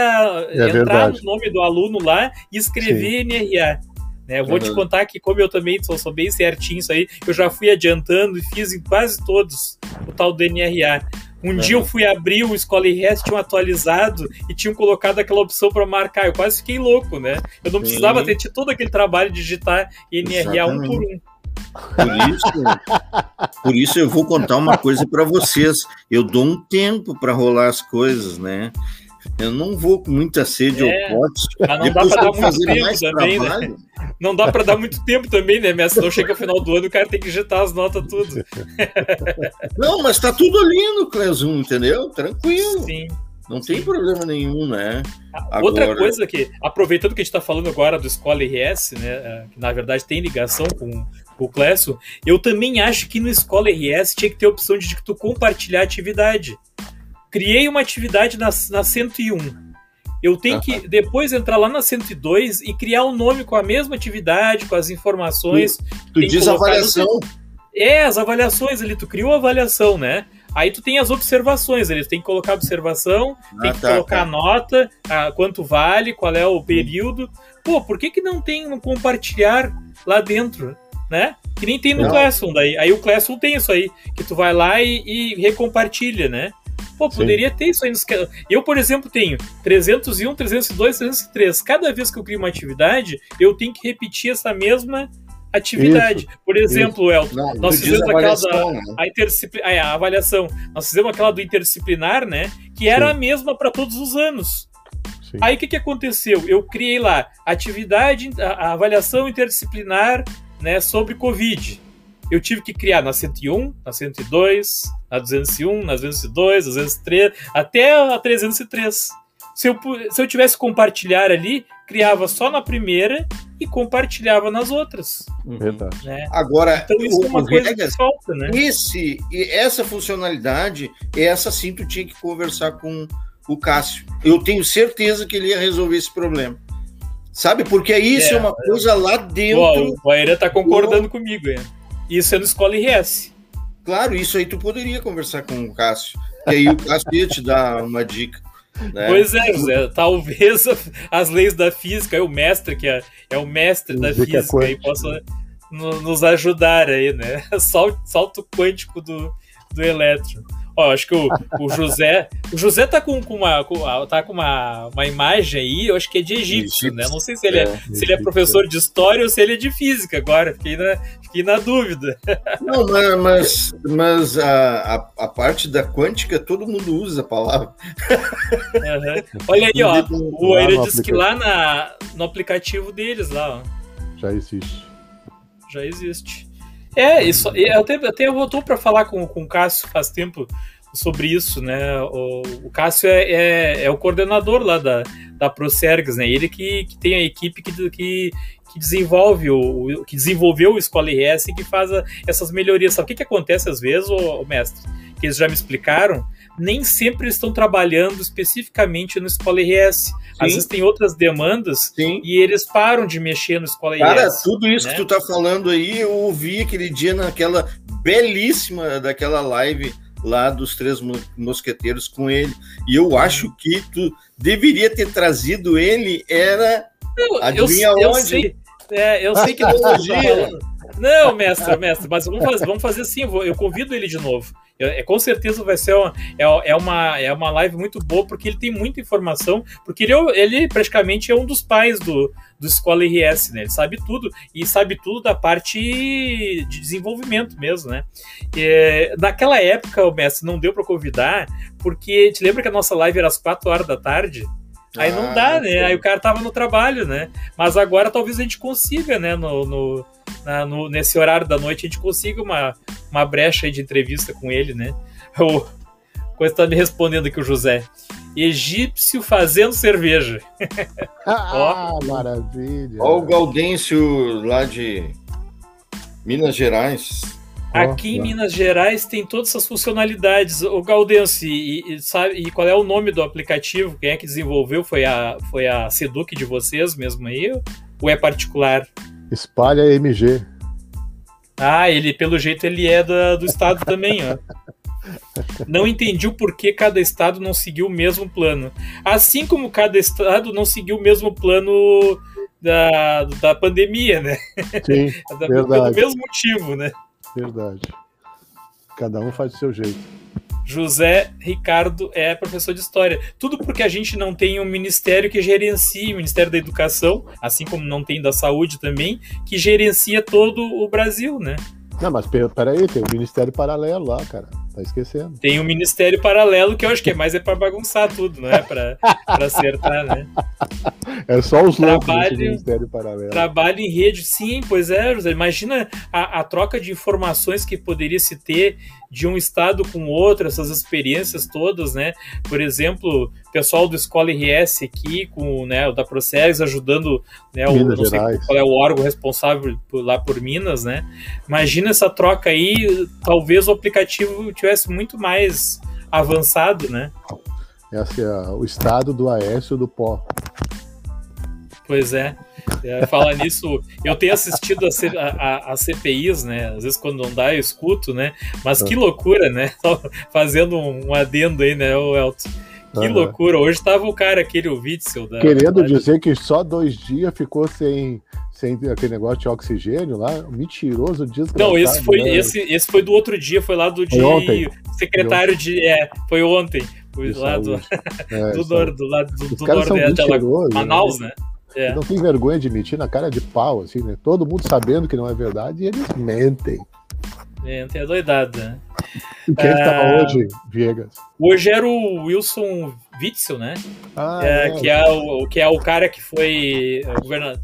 É entrar verdade. no nome do aluno lá e escrever Sim. NRA. Né, eu vou uhum. te contar que, como eu também sou, sou, bem certinho isso aí, eu já fui adiantando e fiz em quase todos o tal do NRA. Um dia eu fui abrir o Escola RS, tinham atualizado e tinham colocado aquela opção para marcar. Eu quase fiquei louco, né? Eu não Sim. precisava ter tido todo aquele trabalho de digitar NRA Exatamente. um por um.
Por isso, por isso eu vou contar uma coisa para vocês. Eu dou um tempo para rolar as coisas, né? Eu não vou com muita sede é,
ao pote. Mas não dá para dar muito tempo também, né? trabalho. né? Não dá para dar muito tempo também, né, Messi? Senão chega o final do ano o cara tem que digitar as notas tudo.
Não, mas tá tudo ali no Classroom, entendeu? Tranquilo. Sim. Não Sim. tem problema nenhum, né?
Agora... Outra coisa que, aproveitando que a gente está falando agora do Escola RS, né, é, que na verdade tem ligação com, com o Classroom, eu também acho que no Escola RS tinha que ter a opção de que tu compartilhar a atividade criei uma atividade na, na 101. Eu tenho uhum. que depois entrar lá na 102 e criar um nome com a mesma atividade, com as informações.
Tu, tu diz avaliação.
É, as avaliações ali, tu criou a avaliação, né? Aí tu tem as observações, eles tem que colocar observação, ah, tem que tá, colocar tá. a nota, a, quanto vale, qual é o período. Pô, por que que não tem um compartilhar lá dentro, né? Que nem tem no não. Classroom daí. Aí o Classroom tem isso aí, que tu vai lá e, e recompartilha, né? Pô, poderia Sim. ter isso aí nos. Eu, por exemplo, tenho 301, 302, 303. Cada vez que eu crio uma atividade, eu tenho que repetir essa mesma atividade. Isso, por exemplo, Elton, Não, nós fizemos aquela da né? a, interdisciplin... é, a avaliação. Nós fizemos aquela do interdisciplinar, né? Que era Sim. a mesma para todos os anos. Sim. Aí o que, que aconteceu? Eu criei lá atividade, a, a avaliação interdisciplinar né, sobre Covid eu tive que criar na 101, na 102, na 201, na 202, na 203, até a 303. Se eu, se eu tivesse compartilhar ali, criava só na primeira e compartilhava nas outras.
Uhum. Verdade. Né? Agora,
então isso é uma coisa Vegas, que falta, né?
Esse, essa funcionalidade, essa sim tu tinha que conversar com o Cássio. Eu tenho certeza que ele ia resolver esse problema. Sabe? Porque isso é, é uma coisa lá dentro.
o Aira tá concordando do... comigo, é. Isso é no Escola RS.
Claro, isso aí tu poderia conversar com o Cássio. E aí o Cássio ia te dar uma dica. Né?
Pois é, José, talvez as leis da física, o mestre, que é, é o mestre da física, aí possa nos ajudar aí, né? Salto, salto quântico do, do elétron. Ó, acho que o, o José. O José tá com, com, uma, com, tá com uma, uma imagem aí, eu acho que é de egípcio, egípcio. né? Não sei se ele é, é se ele é professor de história ou se ele é de física agora. Fiquei na, fiquei na dúvida.
Não, mas, mas a, a, a parte da quântica, todo mundo usa a palavra.
Uhum. Olha aí, ó. O Aira disse que lá na, no aplicativo deles, lá, ó.
Já existe.
Já existe. É, isso. Eu até, até voltou para falar com, com o Cássio faz tempo sobre isso, né? O, o Cássio é, é, é, o coordenador lá da, da Procergs, né? Ele que, que tem a equipe que, que, que desenvolve o, que desenvolveu o Escola RS e que faz a, essas melhorias. Sabe o que, que acontece às vezes, ô, ô mestre? Que eles já me explicaram nem sempre estão trabalhando especificamente no Escola RS. Sim. Às vezes tem outras demandas Sim. e eles param de mexer no Escola
Cara, RS. Cara, tudo isso né? que tu tá falando aí, eu ouvi aquele dia naquela belíssima daquela live lá dos três mosqueteiros com ele. E eu acho que tu deveria ter trazido ele, era.
Eu, adivinha eu, eu onde? Sei, é, eu sei que não, não, mestre, mestre, mas vamos fazer, vamos fazer assim, eu convido ele de novo. É, com certeza vai ser uma, é, é, uma, é uma live muito boa, porque ele tem muita informação, porque ele, é ele praticamente é um dos pais do, do Escola RS, né? Ele sabe tudo, e sabe tudo da parte de desenvolvimento mesmo, né? É, naquela época, o mestre não deu para convidar, porque te lembra que a nossa live era às 4 horas da tarde? Aí ah, não dá, né? Aí o cara tava no trabalho, né? Mas agora talvez a gente consiga, né? No, no, na, no, nesse horário da noite a gente consiga uma, uma brecha aí de entrevista com ele, né? O coisa tá me respondendo aqui o José. Egípcio fazendo cerveja.
ah, maravilha.
Olha o Gaudêncio lá de Minas Gerais.
Aqui em Minas Gerais tem todas essas funcionalidades. O Gaudense, e, e, sabe, e qual é o nome do aplicativo? Quem é que desenvolveu? Foi a, foi a Seduc de vocês mesmo aí? Ou é particular?
Espalha MG.
Ah, ele, pelo jeito, ele é do, do estado também, ó. Não entendi o porquê cada estado não seguiu o mesmo plano. Assim como cada estado não seguiu o mesmo plano da, da pandemia, né?
Sim, verdade. Pelo
mesmo motivo, né?
Verdade. Cada um faz do seu jeito.
José Ricardo é professor de história. Tudo porque a gente não tem um ministério que gerencie, o Ministério da Educação, assim como não tem da Saúde também, que gerencia todo o Brasil, né?
Não, mas peraí, tem um ministério paralelo lá, cara. Tá esquecendo.
Tem um ministério paralelo que eu acho que é mais é para bagunçar tudo, não é para acertar, né?
É só os trabalho, ministério paralelo.
Trabalho em rede, sim, pois é, José. Imagina a, a troca de informações que poderia se ter de um estado com outro, essas experiências todas, né? Por exemplo, pessoal do Escola RS aqui, com né, o da Procegs ajudando né, o, não sei qual é o órgão responsável por, lá por Minas, né? Imagina essa troca aí, talvez o aplicativo tivesse muito mais avançado, né?
Esse é o estado do Aécio do pó.
Pois é. é falar nisso, eu tenho assistido a, C, a, a, CPIs, né? Às vezes quando não dá, eu escuto, né? Mas que é. loucura, né? fazendo um adendo aí, né, o Elton? Que uhum. loucura. Hoje tava o cara, aquele o Witzel. Da,
Querendo da... dizer que só dois dias ficou sem, sem aquele negócio de oxigênio lá, mentiroso
desgraçado. Não, esse foi, né? esse, esse foi do outro dia, foi lá do de ontem. secretário de. É, foi ontem. Foi lá do, é, do, nor, do, lado do, do Nordeste, lá, Manaus, né? né?
É. Não tem vergonha de mentir na cara de pau, assim, né? Todo mundo sabendo que não é verdade e eles mentem.
Mentem, é doidado, né?
E quem é... estava hoje, Viegas?
Hoje era o Wilson Witzel, né? Ah, é, é. Que, é o, que é o cara que foi governador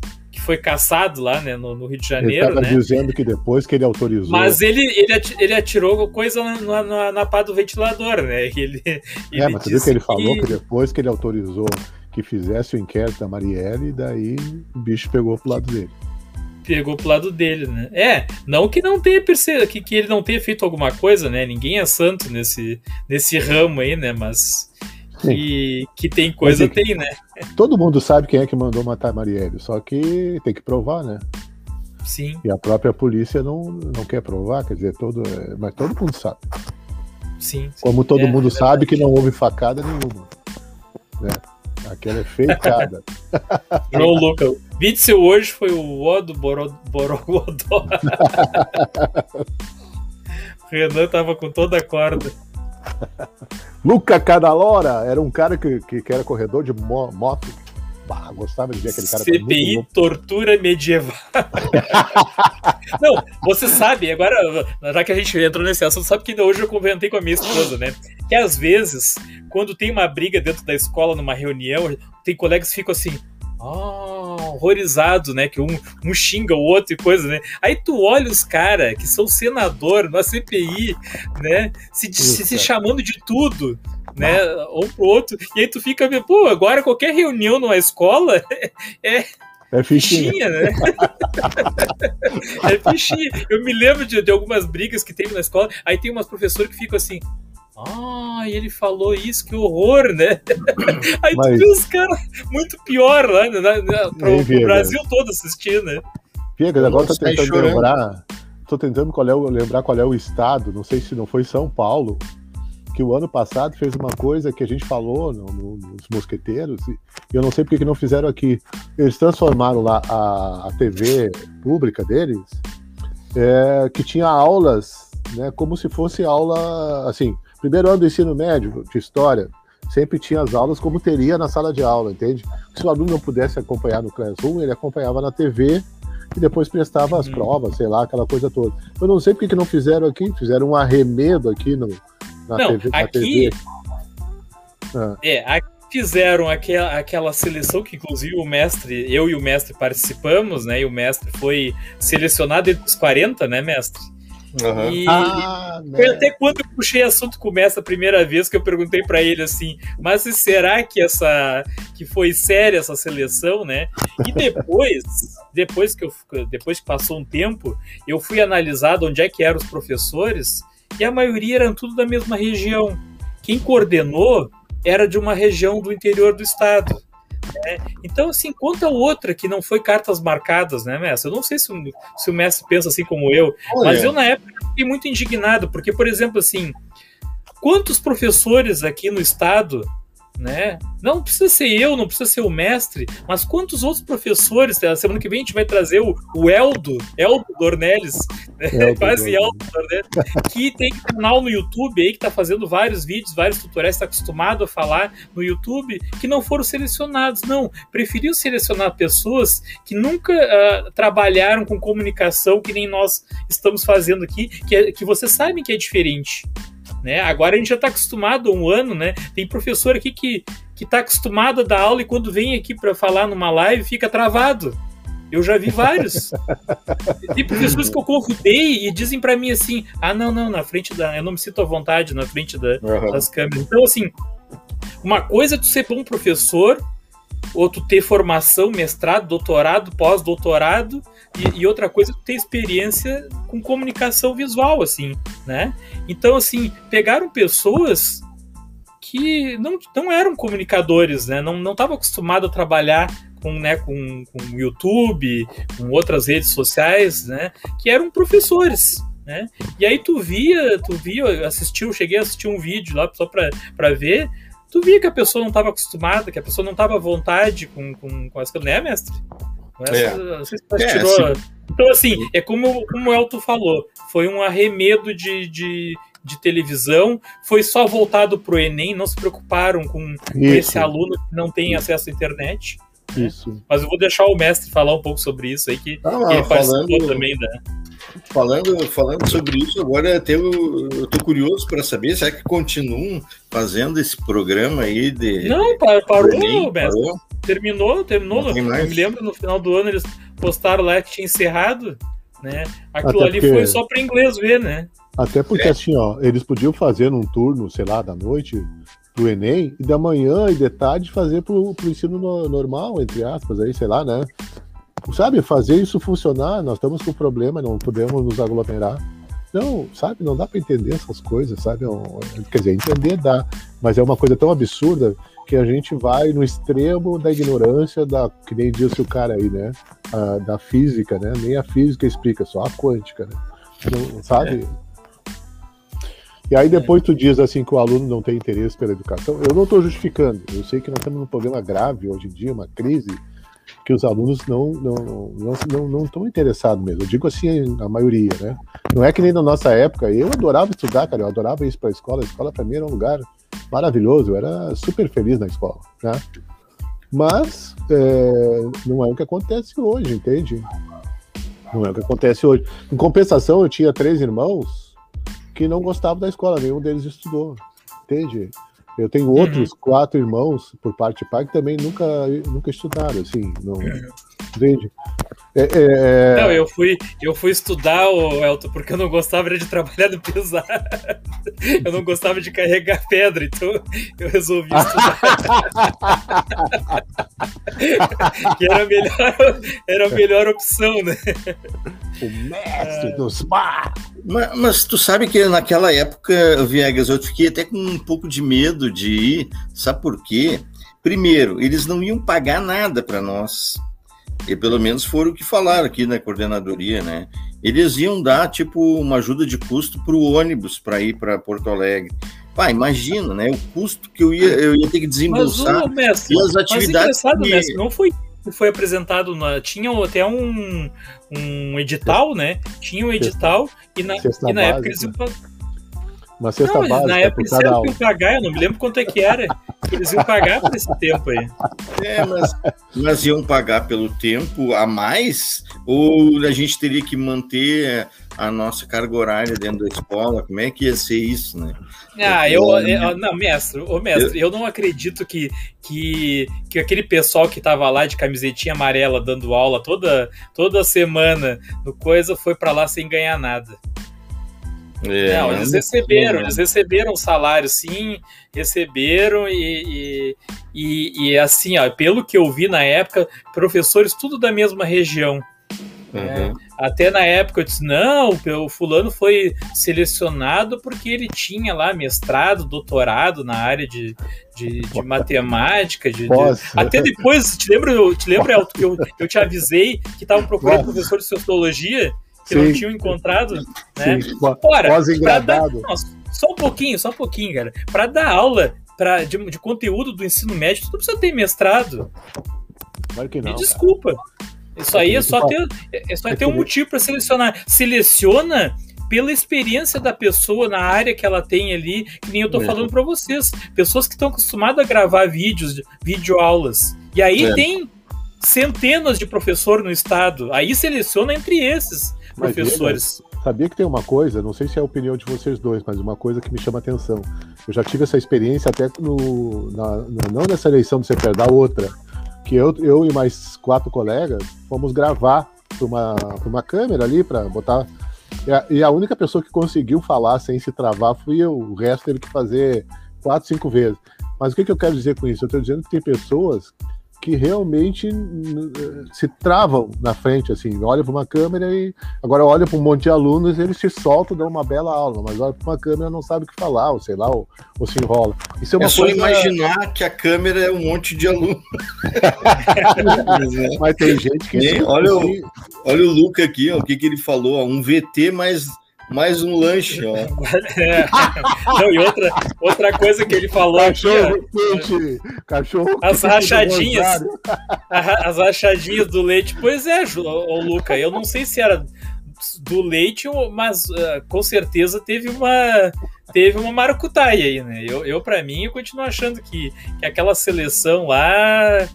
foi caçado lá, né, no, no Rio de Janeiro. Ele
né? dizendo que depois que ele autorizou.
Mas ele, ele, ele atirou coisa na, na, na pá do ventilador, né? Ele,
ele é, mas viu que ele falou que... que depois que ele autorizou que fizesse o inquérito da Marielle, daí o bicho pegou pro lado dele
pegou pro lado dele, né? É, não que não tenha percebido, que, que ele não tenha feito alguma coisa, né? Ninguém é santo nesse, nesse ramo aí, né? Mas que, que tem coisa, é tem, né?
Todo mundo sabe quem é que mandou matar Marielle, só que tem que provar, né?
Sim.
E a própria polícia não, não quer provar, quer dizer, todo, mas todo mundo sabe.
Sim. sim.
Como todo é, mundo é sabe que não houve facada nenhuma. Né? Aquela é feitada.
João Lucas. Witzel hoje foi o Odo Borogodó. Renan tava com toda a corda.
Luca Cadalora era um cara que, que, que era corredor de mo moto. Bah, gostava de ver aquele cara.
CPI tortura medieval. Não, você sabe, agora, já que a gente entrou nesse assunto, sabe que ainda hoje eu comentei com a minha esposa, né? Que às vezes, quando tem uma briga dentro da escola, numa reunião, tem colegas que ficam assim. Oh, horrorizado, né? Que um, um xinga o outro e coisa, né? Aí tu olha os caras que são senador na CPI, né? Se, se, se chamando de tudo, né? Um pro outro. E aí tu fica, pô, agora qualquer reunião numa escola é.
É fichinha.
né? é fichinha. Eu me lembro de, de algumas brigas que teve na escola, aí tem umas professoras que ficam assim, ah, ele falou isso, que horror, né? Aí Mas... tu vê os caras muito pior lá, né? Pro, pro Brasil todo assistir, né?
Piegas, agora tô tentando chorando. lembrar. Tô tentando qual é o, lembrar qual é o estado, não sei se não foi São Paulo, que o ano passado fez uma coisa que a gente falou no, no, nos mosqueteiros, e eu não sei porque que não fizeram aqui. Eles transformaram lá a, a TV pública deles, é, que tinha aulas, né, como se fosse aula, assim, Primeiro ano do ensino médio de história, sempre tinha as aulas como teria na sala de aula, entende? Se o aluno não pudesse acompanhar no Classroom, ele acompanhava na TV e depois prestava as uhum. provas, sei lá, aquela coisa toda. Eu não sei porque que não fizeram aqui, fizeram um arremedo aqui no,
na, não, TV, na aqui, TV. Ah. É, aqui fizeram aquela, aquela seleção que inclusive o mestre, eu e o mestre participamos, né? E o mestre foi selecionado entre os 40, né, mestre? Uhum. E ah, foi até quando eu puxei assunto com o Mestre a primeira vez que eu perguntei para ele assim, mas será que essa que foi séria essa seleção, né? E depois, depois que eu depois que passou um tempo, eu fui analisado onde é que eram os professores e a maioria eram tudo da mesma região. Quem coordenou era de uma região do interior do estado. Né? Então, assim, conta outra que não foi cartas marcadas, né, mestre? Eu não sei se, se o mestre pensa assim como eu, Olha. mas eu, na época, fiquei muito indignado, porque, por exemplo, assim, quantos professores aqui no estado né? Não precisa ser eu, não precisa ser o mestre, mas quantos outros professores, a semana que vem a gente vai trazer o, o Eldo, Eldo Dornelles, né? Eldo quase Eldo Dornelles, que tem canal no YouTube aí, que tá fazendo vários vídeos, vários tutoriais, está acostumado a falar no YouTube, que não foram selecionados, não. Preferiu selecionar pessoas que nunca uh, trabalharam com comunicação, que nem nós estamos fazendo aqui, que, é, que vocês sabem que é diferente. Né? Agora a gente já está acostumado um ano, né? Tem professor aqui que que está acostumado a dar aula e quando vem aqui para falar numa live fica travado. Eu já vi vários. Tem professores que eu convidei e dizem para mim assim: ah, não, não, na frente da. Eu não me sinto à vontade na frente da, uhum. das câmeras. Então, assim, uma coisa é tu ser bom professor, ou tu ter formação, mestrado, doutorado, pós-doutorado, e, e, outra coisa tu ter experiência com comunicação visual, assim, né? Então, assim, pegaram pessoas que não, não eram comunicadores, né? Não estavam acostumados a trabalhar com, né, com, com YouTube, com outras redes sociais, né? Que eram professores, né? E aí tu via, tu via, assistiu, cheguei a assistir um vídeo lá só para ver, tu via que a pessoa não estava acostumada, que a pessoa não estava à vontade com, com, com as coisas, né, mestre? Essa, é. Não sei se é, tirou. Então, assim, é como, como o Elton falou, foi um arremedo de, de, de televisão, foi só voltado para o Enem, não se preocuparam com, com, esse aluno que não tem acesso à internet.
Né? Isso.
Mas eu vou deixar o mestre falar um pouco sobre isso aí, que, ah, que ele falando, também da.
Falando, falando sobre isso, agora até eu, eu tô curioso para saber, será que continuam fazendo esse programa aí de.
Não, parou, Enem, mestre. Parou? Terminou, terminou. Eu me lembro no final do ano eles postaram lá que tinha encerrado, né? Aquilo Até ali porque... foi só para inglês ver, né?
Até porque é. assim, ó, eles podiam fazer num turno, sei lá, da noite pro Enem e da manhã e de tarde fazer pro, pro ensino no, normal, entre aspas, aí, sei lá, né? Sabe, fazer isso funcionar, nós estamos com problema, não podemos nos aglomerar. Não, sabe, não dá para entender essas coisas, sabe? É quer dizer, entender dá, mas é uma coisa tão absurda que a gente vai no extremo da ignorância da, que nem disse o cara aí, né? A, da física, né? Nem a física explica, só a quântica, né? Não, sabe? É. E aí depois tu diz assim que o aluno não tem interesse pela educação. Eu não estou justificando. Eu sei que nós estamos num problema grave hoje em dia, uma crise que os alunos não não não não, não estão interessados mesmo. Eu digo assim a maioria, né? Não é que nem na nossa época. Eu adorava estudar, cara. Eu adorava ir para a escola. A escola para mim era um lugar maravilhoso. Eu era super feliz na escola, né? Mas é, não é o que acontece hoje, entende? Não é o que acontece hoje. Em compensação, eu tinha três irmãos que não gostavam da escola, nenhum deles estudou, entende? Eu tenho uhum. outros uhum. quatro irmãos, por parte de pai, que também nunca, nunca estudaram, assim, não, entende?
É, é, é... Não, eu fui, eu fui estudar, o Elton, porque eu não gostava de trabalhar no pesado. Eu não gostava de carregar pedra, então eu resolvi estudar. que era a melhor, era a melhor opção, né?
O mestre dos mar.
Mas, mas, tu sabe que naquela época, Viegas, eu fiquei até com um pouco de medo de ir. Sabe por quê? Primeiro, eles não iam pagar nada para nós. E pelo menos foram o que falaram aqui na coordenadoria, né? Eles iam dar, tipo, uma ajuda de custo para o ônibus para ir para Porto Alegre. Pá, imagina, né? O custo que eu ia, eu ia ter que desembolsar.
Mas, mestre, e as atividades. Mas que... mestre, não foi foi apresentado na, tinha até um, um edital, né? Tinha um edital e na, e na época eles iam
uma cesta não, básica.
Na época eles iam pagar, eu não me lembro quanto é que era. Eles iam pagar por esse tempo aí.
É, mas, mas iam pagar pelo tempo a mais? Ou a gente teria que manter a nossa carga horária dentro da escola? Como é que ia ser isso, né?
Ah, eu, eu não, mestre, ô mestre, eu, eu não acredito que, que, que aquele pessoal que tava lá de camisetinha amarela dando aula toda, toda semana no coisa foi para lá sem ganhar nada. É, não, eles receberam, eles receberam o salário, sim, receberam e, e, e, e, assim, ó, pelo que eu vi na época, professores tudo da mesma região. Uhum. É, até na época eu disse, não, o fulano foi selecionado porque ele tinha lá mestrado, doutorado na área de, de, de matemática. De, de... Até depois, te lembra, te lembra Elton, que eu, eu te avisei que estavam procurando Nossa. professor de sociologia que Sim. não tinham encontrado, né? Sim. Ora, dar, só um pouquinho, só um pouquinho, cara. Para dar aula pra, de, de, conteúdo do ensino médio, tu não precisa ter mestrado.
Claro que não.
Me desculpa. Cara. Isso aí é só ter, é só ter um motivo para selecionar. Seleciona pela experiência da pessoa na área que ela tem ali, que nem eu tô falando para vocês. Pessoas que estão acostumadas a gravar vídeos, videoaulas. E aí é. tem centenas de professores no estado. Aí seleciona entre esses professores.
sabia que tem uma coisa, não sei se é a opinião de vocês dois, mas uma coisa que me chama atenção. Eu já tive essa experiência até no, na, não nessa eleição do CPR, da outra, que eu, eu e mais quatro colegas fomos gravar para uma, uma câmera ali para botar. E a, e a, única pessoa que conseguiu falar sem se travar fui eu. O resto teve que fazer quatro, cinco vezes. Mas o que, que eu quero dizer com isso? Eu estou dizendo que tem pessoas que realmente se travam na frente, assim, olha para uma câmera e agora olha para um monte de alunos e eles se soltam, dão uma bela aula, mas olha para uma câmera não sabe o que falar, ou sei lá, ou, ou se enrola.
Isso é, uma é só coisa... imaginar que a câmera é um monte de aluno.
mas tem gente que.
olha, o, olha o Luca aqui, ó, o que, que ele falou, ó, um VT mais mais um lanche, ó. É.
Não, e outra, outra coisa que ele falou
cachorro aqui, quente, cachorro
as rachadinhas, as rachadinhas do leite. Pois é, o Luca, eu não sei se era do leite, mas uh, com certeza teve uma teve uma maracutaia aí, né? Eu, eu para mim, eu continuo achando que, que aquela seleção lá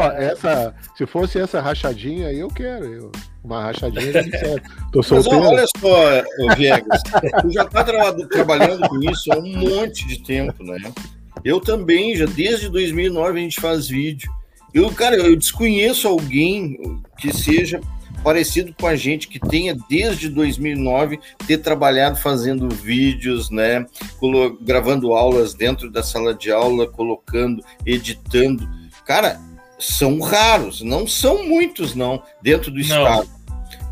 Ó, essa, se fosse essa rachadinha, eu quero. Eu, uma rachadinha de certo. Tô solteiro.
Mas olha só, Viegas, tu já tá tra trabalhando com isso há um monte de tempo, né? Eu também, já desde 2009 a gente faz vídeo. Eu, cara, eu desconheço alguém que seja parecido com a gente que tenha desde 2009 ter trabalhado fazendo vídeos, né, gravando aulas dentro da sala de aula, colocando, editando. Cara, são raros, não são muitos não dentro do não. estado.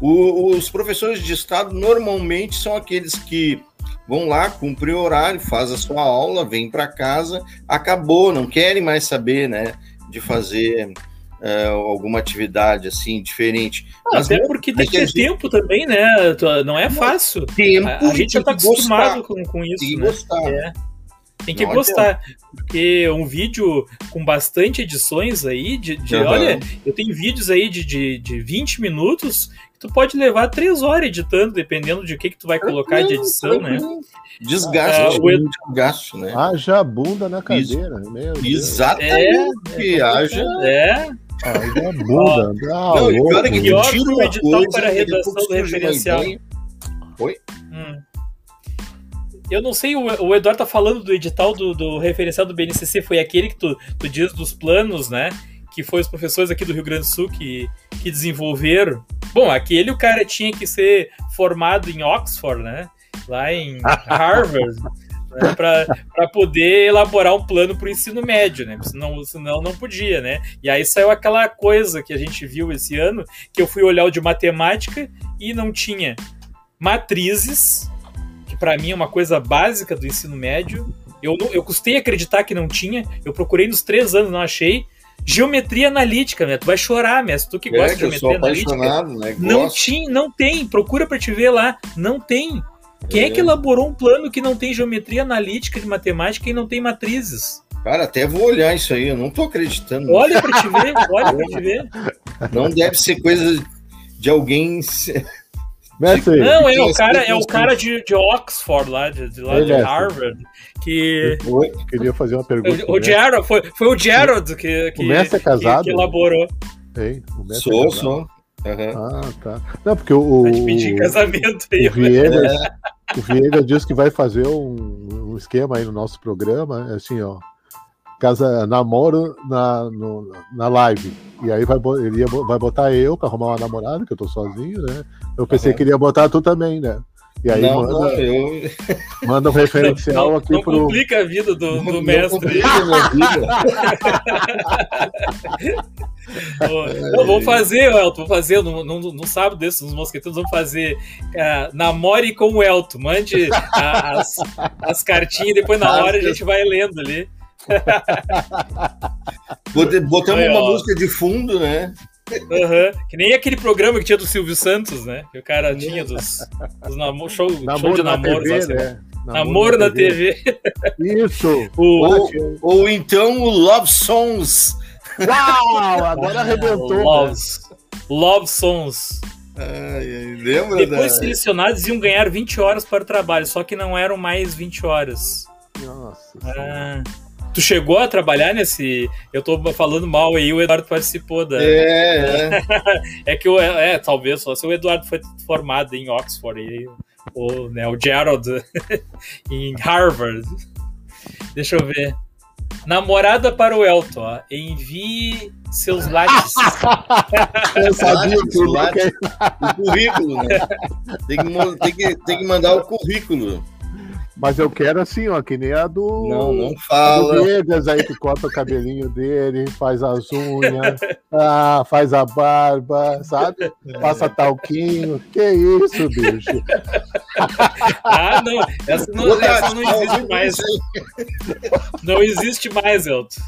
O, os professores de estado normalmente são aqueles que vão lá, cumprem o horário, faz a sua aula, vem para casa, acabou, não querem mais saber, né, de fazer é, alguma atividade assim diferente.
Ah, até porque tem que ter gente... tempo também, né? Não é fácil. Tempo, a, a gente já está acostumado com, com isso. Tem né? gostar. É. Tem que não gostar. Porque um vídeo com bastante edições aí, de, de uhum. olha, eu tenho vídeos aí de, de, de 20 minutos tu pode levar três horas editando, dependendo de o que, que tu vai colocar de edição, né?
Desgaste, ah, o Edu... desgaste, né?
Haja bunda na cadeira,
meu Exatamente,
é, haja... É,
Haja bunda,
ah, não, e pior é que tira o edital para a redação do referencial.
Oi?
Hum. Eu não sei, o, o Eduardo tá falando do edital do, do referencial do BNCC, foi aquele que tu, tu diz dos planos, né? que foi os professores aqui do Rio Grande do Sul que, que desenvolveram. Bom, aquele o cara tinha que ser formado em Oxford, né? Lá em Harvard. né, para poder elaborar um plano para o ensino médio, né? Senão, senão não podia, né? E aí saiu aquela coisa que a gente viu esse ano, que eu fui olhar o de matemática e não tinha matrizes, para mim é uma coisa básica do ensino médio. Eu, eu custei acreditar que não tinha, eu procurei nos três anos, não achei. Geometria analítica, né? Tu vai chorar, mestre. Tu que gosta é, de geometria analítica. Né? Não, tinha, não tem. Procura para te ver lá. Não tem. Quem é. é que elaborou um plano que não tem geometria analítica de matemática e não tem matrizes?
Cara, até vou olhar isso aí, eu não tô acreditando.
Olha para te ver, olha para te ver.
Não deve ser coisa de alguém
Mestre, não, é o cara, é o cara de, de Oxford, lá, de, de, lá de Harvard, que.
Oi, queria fazer uma pergunta.
O, o Gerald, foi, foi o Gerald que, que,
o mestre é casado?
que, que elaborou.
Ei,
o mestre sou, é sou.
Uhum. Ah, tá. Não, porque o.
Vai te pedir casamento aí.
O Viegas, é. o Viegas disse que vai fazer um, um esquema aí no nosso programa, assim, ó casa namoro na, no, na live. E aí vai, ele ia, vai botar eu pra arrumar uma namorada, que eu tô sozinho, né? Eu pensei uhum. que ele ia botar tu também, né? E aí não, manda, não, eu... manda um referencial não, aqui
não
pro.
Não complica a vida do, do mestre. não, vamos fazer, Elton, vamos fazer no, no, no sábado desses, nos mosqueteiros, vamos fazer uh, namore com o Elton. Mande as, as cartinhas e depois na hora a gente vai lendo ali.
Botamos uma música de fundo, né?
Uhum. Que nem aquele programa que tinha do Silvio Santos, né? Que o cara tinha dos, dos namor, show, namoro show de namoro. TV, assim, né? Namoro, namoro na TV. TV.
Isso.
O, ou, ou, então o Love Songs.
Uau! Agora arrebentou.
Love, Love Songs.
Ai, lembra
Depois da... selecionados iam ganhar 20 horas para o trabalho, só que não eram mais 20 horas.
Nossa.
Ah. Tu chegou a trabalhar nesse. Eu tô falando mal aí, o Eduardo participou da.
É, é.
é que o. É, talvez só se o Eduardo foi formado em Oxford, e, o, né, o Gerald em Harvard. Deixa eu ver. Namorada para o Elton, ó. envie seus lattes.
eu sabia que o currículo, né? Tem que, tem, que, tem que mandar o currículo.
Mas eu quero assim, ó, que nem a do.
Não, não fala.
Do Vegas aí que corta o cabelinho dele, faz as unhas, ah, faz a barba, sabe? Passa talquinho. Que isso, bicho?
ah, não. Essa não, essa não existe mais. Não existe mais, Elton.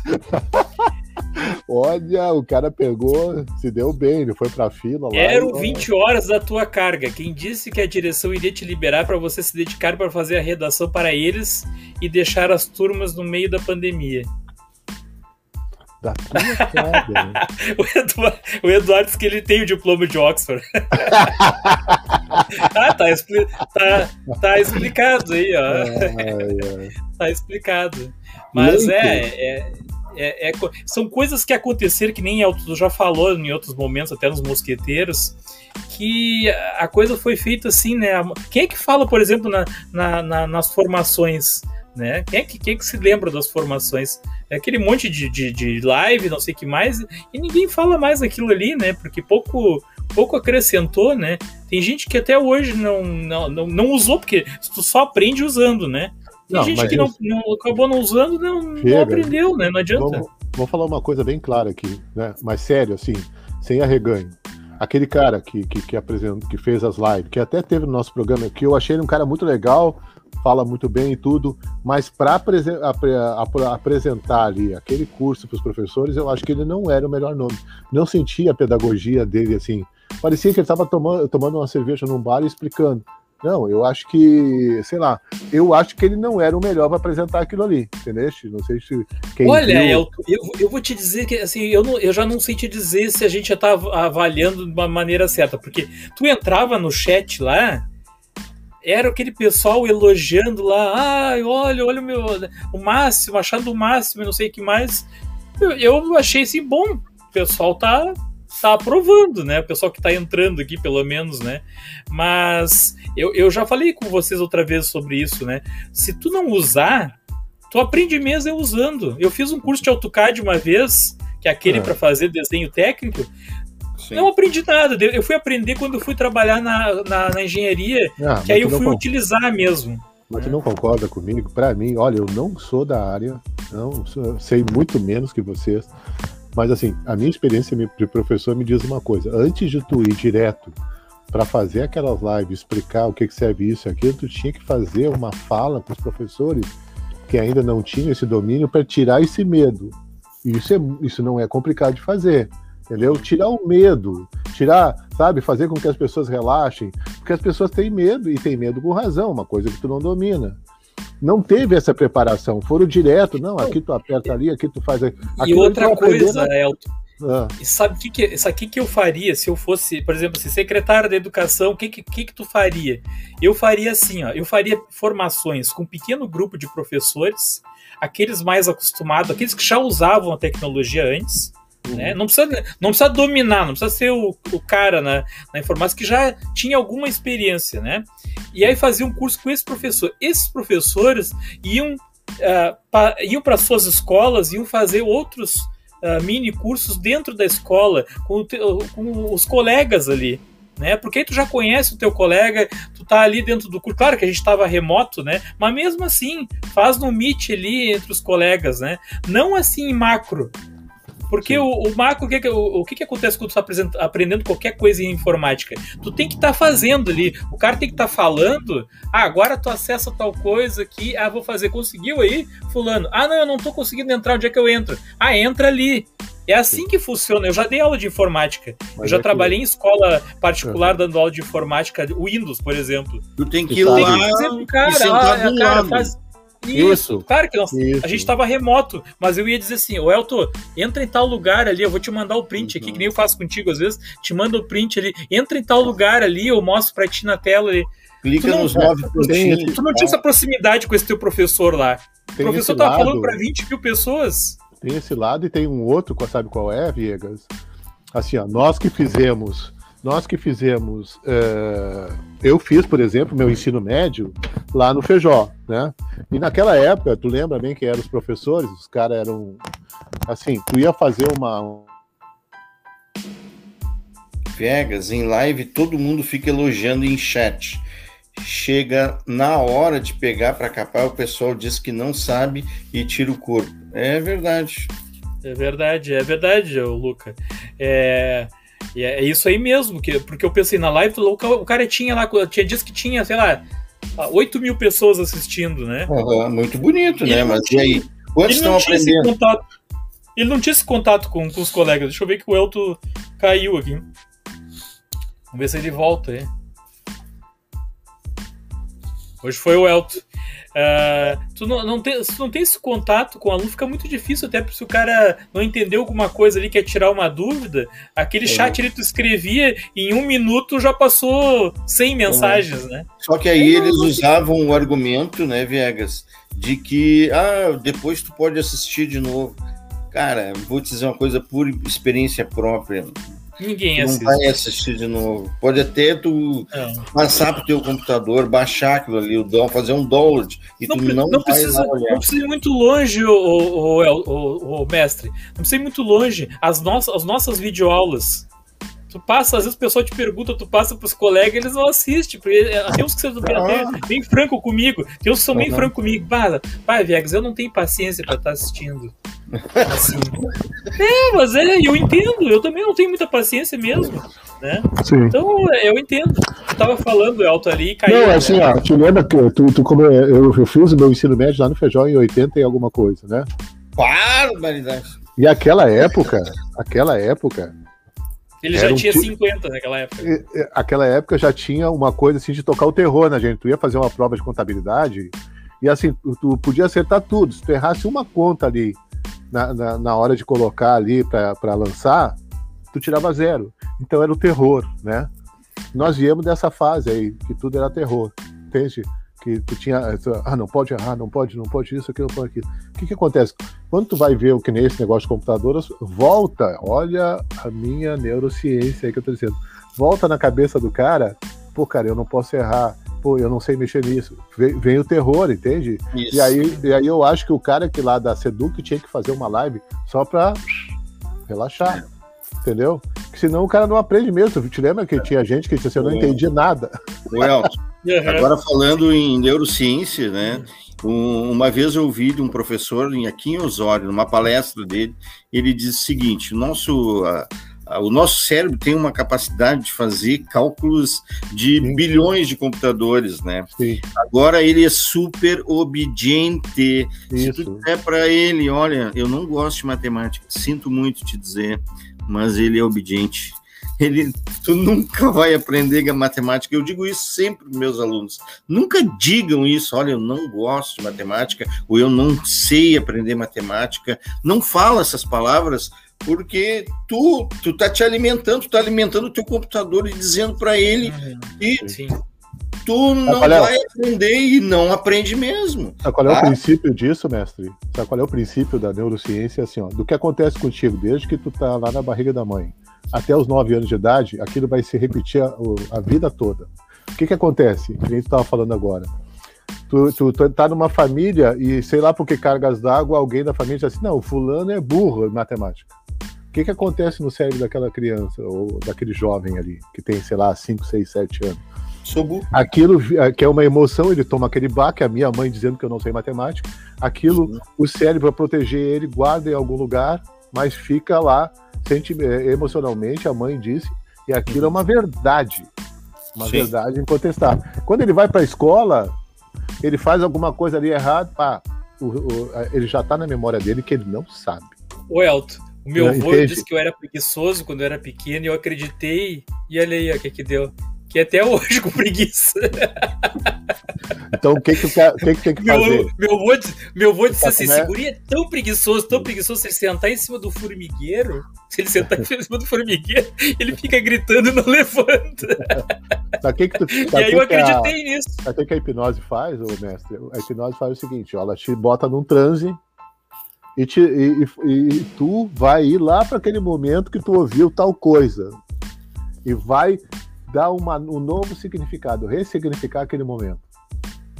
Olha, o cara pegou, se deu bem, ele foi pra fila lá.
Eram 20 horas da tua carga. Quem disse que a direção iria te liberar para você se dedicar para fazer a redação para eles e deixar as turmas no meio da pandemia?
Da tua carga.
o, Eduardo, o Eduardo disse que ele tem o diploma de Oxford. ah, tá, expli tá, tá explicado aí, ó. Ai, ai. Tá explicado. Mas é, é, é, é, são coisas que aconteceram, que nem tu já falou em outros momentos, até nos Mosqueteiros, que a coisa foi feita assim, né? Quem é que fala, por exemplo, na, na, na, nas formações? né? Quem é que, quem é que se lembra das formações? É aquele monte de, de, de live, não sei o que mais, e ninguém fala mais daquilo ali, né? Porque pouco pouco acrescentou, né? Tem gente que até hoje não, não, não, não usou, porque tu só aprende usando, né? Tem não, gente que não, não, acabou não usando, não, não aprendeu, né? Não adianta.
Vamos, vamos, falar uma coisa bem clara aqui, né? Mas sério, assim, sem arreganho. Aquele cara que, que, que apresentou, que fez as lives, que até teve no nosso programa, que eu achei ele um cara muito legal, fala muito bem e tudo, mas para apresen apresentar ali aquele curso para os professores, eu acho que ele não era o melhor nome. Não sentia a pedagogia dele assim. Parecia que ele estava tomando, tomando uma cerveja num bar e explicando. Não, eu acho que, sei lá, eu acho que ele não era o melhor para apresentar aquilo ali, entendeu? Não sei se.
Olha, viu... eu, eu, eu, vou te dizer que assim, eu, não, eu já não sei te dizer se a gente já tá avaliando de uma maneira certa, porque tu entrava no chat lá, era aquele pessoal elogiando lá, ah, olha, olha o meu, o máximo, achando o máximo, não sei o que mais. Eu, eu achei assim, bom, o pessoal tá tá aprovando, né? O pessoal que tá entrando aqui, pelo menos, né? Mas eu, eu já falei com vocês outra vez sobre isso, né? Se tu não usar, tu aprende mesmo usando. Eu fiz um curso de AutoCAD uma vez, que é aquele é. para fazer desenho técnico. Sim. Não aprendi nada. Eu fui aprender quando eu fui trabalhar na, na, na engenharia, ah, que aí eu fui utilizar mesmo.
Mas tu não concorda comigo? Para mim, olha, eu não sou da área, não sei muito menos que vocês. Mas assim, a minha experiência de professor me diz uma coisa: antes de tu ir direto para fazer aquelas lives, explicar o que, que serve isso e aquilo, tu tinha que fazer uma fala com os professores que ainda não tinham esse domínio para tirar esse medo. E isso, é, isso não é complicado de fazer, entendeu? Tirar o medo, tirar, sabe, fazer com que as pessoas relaxem, porque as pessoas têm medo e têm medo com razão, uma coisa que tu não domina não teve essa preparação, foram direto, não, aqui tu aperta ali, aqui tu faz. Aqui
e outra coisa, Elton, ah. E sabe o que, que isso aqui que eu faria se eu fosse, por exemplo, se secretário da educação, o que, que, que, tu faria? Eu faria assim, ó, eu faria formações com um pequeno grupo de professores, aqueles mais acostumados, aqueles que já usavam a tecnologia antes, Uhum. Né? Não, precisa, não precisa dominar, não precisa ser o, o cara na, na informática que já tinha alguma experiência, né? E aí fazia um curso com esse professor. Esses professores iam, uh, iam para suas escolas, iam fazer outros uh, mini cursos dentro da escola, com, com os colegas ali né? Porque aí tu já conhece o teu colega, tu tá ali dentro do curso. Claro que a gente estava remoto, né? Mas mesmo assim, faz no Meet ali entre os colegas, né? Não assim em macro, porque o, o, macro, o, que, o, o que, que acontece quando tu está aprendendo qualquer coisa em informática? Tu tem que estar tá fazendo ali. O cara tem que estar tá falando. Ah, agora tu acessa tal coisa aqui. Ah, vou fazer. Conseguiu aí, fulano? Ah, não, eu não estou conseguindo entrar. Onde é que eu entro? Ah, entra ali. É assim que funciona. Eu já dei aula de informática. Mas eu já é trabalhei que... em escola particular dando aula de informática, Windows, por exemplo.
Tu tem que ir lá. Tem que dizer,
cara, ah, cara, faz, isso, Isso. claro que nós, Isso. a gente estava remoto, mas eu ia dizer assim, o Elton, entra em tal lugar ali, eu vou te mandar o print aqui, que nem eu faço contigo às vezes, te mando o print ali, entra em tal lugar ali, eu mostro para ti na tela ali.
Clica não, nos nove
pontinhos. Tu não tinha essa proximidade com esse teu professor lá. Tem o professor tava lado, falando para 20 mil pessoas.
Tem esse lado e tem um outro, sabe qual é, Viegas? Assim, ó, nós que fizemos nós que fizemos, é, eu fiz, por exemplo, meu ensino médio lá no Feijó, né? E naquela época, tu lembra bem quem eram os professores? Os caras eram, assim, tu ia fazer uma...
Vegas, em live, todo mundo fica elogiando em chat. Chega na hora de pegar para capar, o pessoal diz que não sabe e tira o corpo. É verdade.
É verdade, é verdade, Luca. É... E é isso aí mesmo, que, porque eu pensei na live, o cara tinha lá, tinha disse que tinha, sei lá, 8 mil pessoas assistindo, né?
Uhum, muito bonito, né? Mas e aí? Quantos estão aprendendo?
Contato, ele não tinha esse contato com, com, os colegas. Deixa eu ver que o Elton caiu aqui. Vamos ver se ele volta aí. Hoje foi o Elton. Uh, tu não, não, tem, se não tem esse contato com o aluno, fica muito difícil, até se o cara não entendeu alguma coisa ali, quer tirar uma dúvida. Aquele é. chat ali tu escrevia, em um minuto já passou 100 mensagens, é. né?
Só que aí eles usavam o argumento, né, Viegas, de que ah, depois tu pode assistir de novo. Cara, vou te dizer uma coisa por experiência própria.
Ninguém assiste.
Não vai assistir de novo. Pode até tu é. passar pro teu computador, baixar aquilo ali, o fazer um download e não, tu não,
não precisa, Não precisa ir muito longe, o, o, o, o, mestre. Não precisa ir muito longe. As nossas, as nossas videoaulas Tu passa, às vezes o pessoal te pergunta, tu passa pros colegas, eles não assistem. Porque é, tem uns que são ah. bem franco comigo, tem uns que são bem franco comigo. Pai, pai, Vegas, eu não tenho paciência pra estar tá assistindo. Assim. é, mas é, eu entendo, eu também não tenho muita paciência mesmo. Né? Sim. Então, eu entendo. Tu tava falando alto ali e caiu.
Não, assim, né? ó, te lembra que tu, tu como eu, eu fiz o meu ensino médio lá no Feijão em 80 e alguma coisa, né?
Barbaridade.
E aquela época, aquela época,
ele já tinha um 50 naquela época.
Aquela época já tinha uma coisa assim de tocar o terror na gente. Tu ia fazer uma prova de contabilidade e assim, tu podia acertar tudo. Se tu errasse uma conta ali na, na, na hora de colocar ali para lançar, tu tirava zero. Então era o terror, né? Nós viemos dessa fase aí, que tudo era terror, entende? Que tu tinha, ah, não pode errar, não pode, não pode isso, aquilo, pode aquilo. O que que acontece? Quando tu vai ver o que nem esse negócio de computador, volta, olha a minha neurociência aí que eu tô dizendo, volta na cabeça do cara, pô, cara, eu não posso errar, pô, eu não sei mexer nisso. Vem, vem o terror, entende? Isso. E aí, e aí eu acho que o cara que lá da Seduc tinha que fazer uma live só pra relaxar, entendeu? Porque senão o cara não aprende mesmo. Te lembra que tinha gente que disse assim, eu não entendi nada.
Well, Uhum. Agora, falando em neurociência, né? Um, uma vez eu ouvi de um professor aqui em Osório, numa palestra dele, ele diz o seguinte: nosso. A, o nosso cérebro tem uma capacidade de fazer cálculos de Sim. bilhões de computadores, né? Sim. Agora ele é super obediente. Isso. Se tu disser para ele, olha, eu não gosto de matemática, sinto muito te dizer, mas ele é obediente ele, tu nunca vai aprender matemática. Eu digo isso sempre para meus alunos. Nunca digam isso, olha, eu não gosto de matemática, ou eu não sei aprender matemática. Não fala essas palavras, porque tu, tu tá te alimentando, tu tá alimentando o teu computador e dizendo para ele que Sim. Tu não é? vai aprender e não aprende mesmo.
Sabe qual é tá? o princípio disso, mestre? Sabe qual é o princípio da neurociência? Assim, ó, do que acontece contigo desde que tu tá lá na barriga da mãe até os 9 anos de idade, aquilo vai se repetir a, a vida toda. O que, que acontece? Que a gente estava falando agora. Tu, tu, tu tá numa família e sei lá por que cargas d'água, alguém da família diz assim: não, o fulano é burro em matemática. O que, que acontece no cérebro daquela criança ou daquele jovem ali, que tem, sei lá, 5, 6, 7 anos? Aquilo que é uma emoção, ele toma aquele baque, a minha mãe dizendo que eu não sei matemática, aquilo, Sim. o cérebro, para proteger ele, guarda em algum lugar, mas fica lá sente, é, emocionalmente, a mãe disse, e aquilo é uma verdade. Uma Sim. verdade incontestável. Quando ele vai para a escola, ele faz alguma coisa ali errado, pá, o, o, ele já está na memória dele que ele não sabe.
O Elton, o meu avô disse que eu era preguiçoso quando eu era pequeno e eu acreditei, e olha aí o que que deu que até hoje com preguiça.
Então o que que, o que, que tem que
meu,
fazer?
Meu avô, meu avô disse assim, esse guri é tão preguiçoso, tão preguiçoso, se ele sentar em cima do formigueiro, se ele sentar em cima do formigueiro, ele fica gritando e não levanta.
Sabe que que tu,
e aí eu acreditei a, nisso.
Sabe o que a hipnose faz, ô mestre? A hipnose faz o seguinte, ela te bota num transe e, te, e, e, e tu vai ir lá para aquele momento que tu ouviu tal coisa. E vai dar uma, um novo significado, ressignificar aquele momento.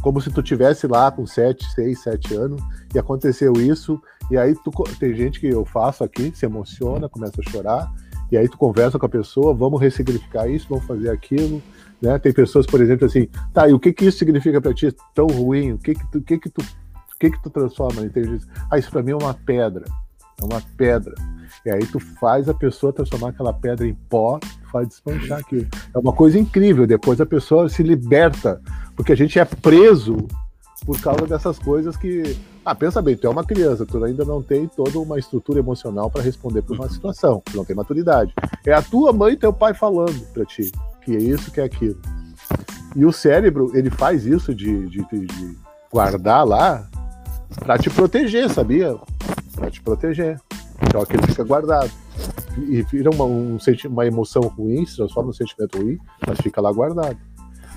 Como se tu tivesse lá com 7, 6, 7 anos e aconteceu isso, e aí tu, tem gente que eu faço aqui, se emociona, começa a chorar, e aí tu conversa com a pessoa, vamos ressignificar isso, vamos fazer aquilo, né? Tem pessoas, por exemplo, assim, tá, e o que que isso significa para ti tão ruim? O que que tu, que que tu, que que tu transforma? Ah, isso para mim é uma pedra, é uma pedra. E aí tu faz a pessoa transformar aquela pedra em pó, faz desmanchar aquilo. É uma coisa incrível. Depois a pessoa se liberta, porque a gente é preso por causa dessas coisas que. Ah, pensa bem, tu é uma criança, tu ainda não tem toda uma estrutura emocional para responder para uma situação, tu não tem maturidade. É a tua mãe e teu pai falando para ti que é isso, que é aquilo. E o cérebro, ele faz isso de, de, de guardar lá para te proteger, sabia? Para te proteger. Então aquilo fica guardado. E vira uma, um, uma emoção ruim, se transforma num sentimento ruim, mas fica lá guardado.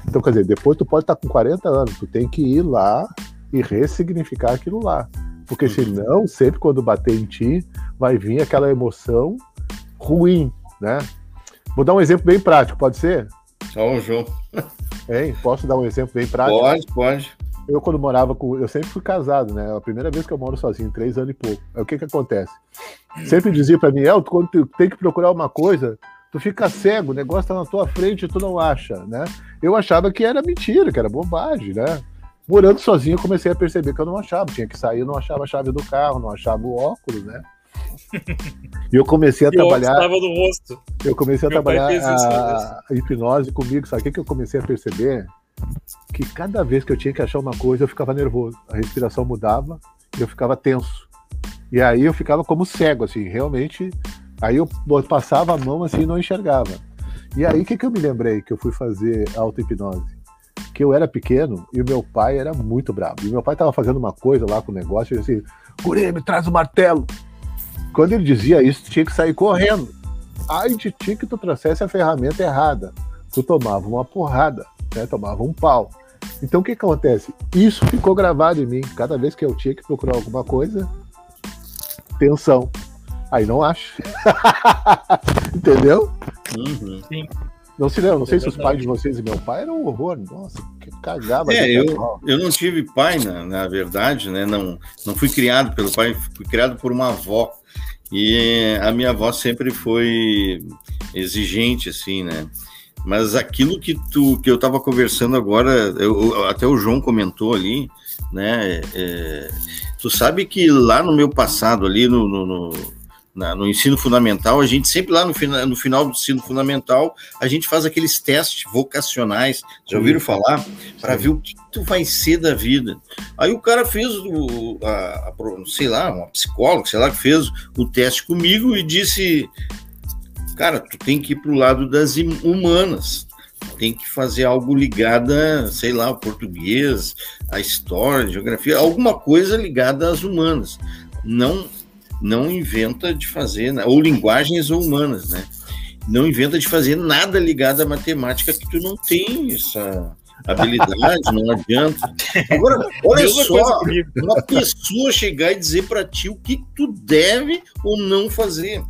Então, quer dizer, depois tu pode estar com 40 anos, tu tem que ir lá e ressignificar aquilo lá. Porque uhum. senão, sempre quando bater em ti, vai vir aquela emoção ruim, né? Vou dar um exemplo bem prático, pode ser?
Ó, o João.
Hein? Posso dar um exemplo bem prático?
Pode, pode.
Eu, quando morava com. Eu sempre fui casado, né? É a primeira vez que eu moro sozinho, três anos e pouco. Aí o que que acontece? Sempre dizia para mim, El, quando tu tem que procurar uma coisa, tu fica cego, o negócio tá na tua frente e tu não acha, né? Eu achava que era mentira, que era bobagem, né? Morando sozinho, eu comecei a perceber que eu não achava. Tinha que sair, eu não achava a chave do carro, não achava o óculos, né? E eu comecei a e trabalhar.
Estava no rosto.
Eu comecei a Meu trabalhar a, a hipnose comigo. Sabe o que, que eu comecei a perceber? Que cada vez que eu tinha que achar uma coisa, eu ficava nervoso. A respiração mudava e eu ficava tenso. E aí eu ficava como cego, assim, realmente. Aí eu passava a mão assim e não enxergava. E aí o que, que eu me lembrei que eu fui fazer auto-hipnose? Que eu era pequeno e o meu pai era muito bravo. E meu pai estava fazendo uma coisa lá com o negócio e assim, Guri, me traz o martelo. Quando ele dizia isso, tinha que sair correndo. Ai de ti que tu trouxesse a ferramenta errada. Tu tomava uma porrada, né? tomava um pau. Então o que, acontece? Isso ficou gravado em mim. Cada vez que eu tinha que procurar alguma coisa, tensão. Aí não acho. Entendeu?
Uhum. Sim.
Não sei, não, não sei se os pais de vocês e meu pai eram um horror. Nossa, que cagava.
É, eu, eu não tive pai, na, na verdade, né? Não, não fui criado pelo pai, fui criado por uma avó. E a minha avó sempre foi exigente, assim, né? Mas aquilo que tu que eu estava conversando agora, eu, até o João comentou ali, né? É, tu sabe que lá no meu passado, ali no, no, no na, no ensino fundamental, a gente sempre lá no, fina, no final do ensino fundamental, a gente faz aqueles testes vocacionais, já ouviram falar? Para ver o que tu vai ser da vida. Aí o cara fez, o, a, a, sei lá, uma psicóloga, sei lá, que fez o teste comigo e disse, cara, tu tem que ir para o lado das humanas, tem que fazer algo ligada, sei lá, ao português, à história, à geografia, alguma coisa ligada às humanas. Não não inventa de fazer, ou linguagens ou humanas, né? Não inventa de fazer nada ligado à matemática que tu não tem essa habilidade, não adianta. Agora, olha só, uma pessoa chegar e dizer para ti o que tu deve ou não fazer.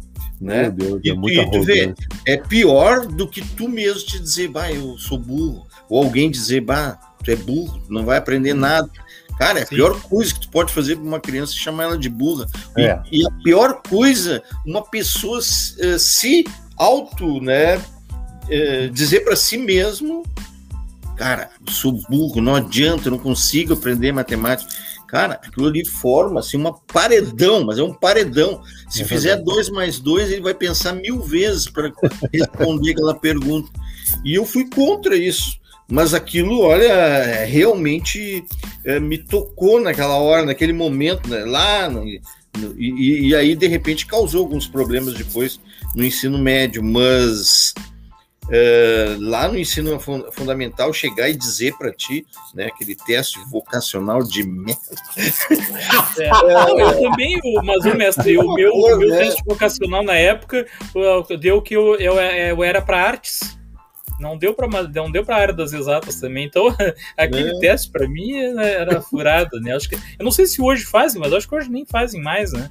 Né?
Deus, e, é, e tu
vê, é pior do que tu mesmo te dizer, bah, eu sou burro, ou alguém dizer, bah, tu é burro, não vai aprender nada. Cara, é a Sim. pior coisa que tu pode fazer para uma criança é chamar ela de burra. É. E, e, a pior coisa, uma pessoa uh, se auto, né, uh, dizer para si mesmo, cara, sou burro, não adianta, eu não consigo aprender matemática. Cara, aquilo ali forma assim uma paredão, mas é um paredão. Se é fizer dois mais dois, ele vai pensar mil vezes para responder aquela pergunta. E eu fui contra isso mas aquilo, olha, realmente é, me tocou naquela hora, naquele momento, né, lá, no, no, e, e, aí de repente causou alguns problemas depois no ensino médio, mas é, lá no ensino fundamental chegar e dizer para ti, né, aquele teste vocacional de merda.
É, eu também, mas o mestre, o meu, o meu né? teste vocacional na época deu que eu, eu, eu era para artes não deu para não deu para área das exatas também. Então, aquele é. teste para mim era furado, né? Acho que eu não sei se hoje fazem, mas acho que hoje nem fazem mais, né?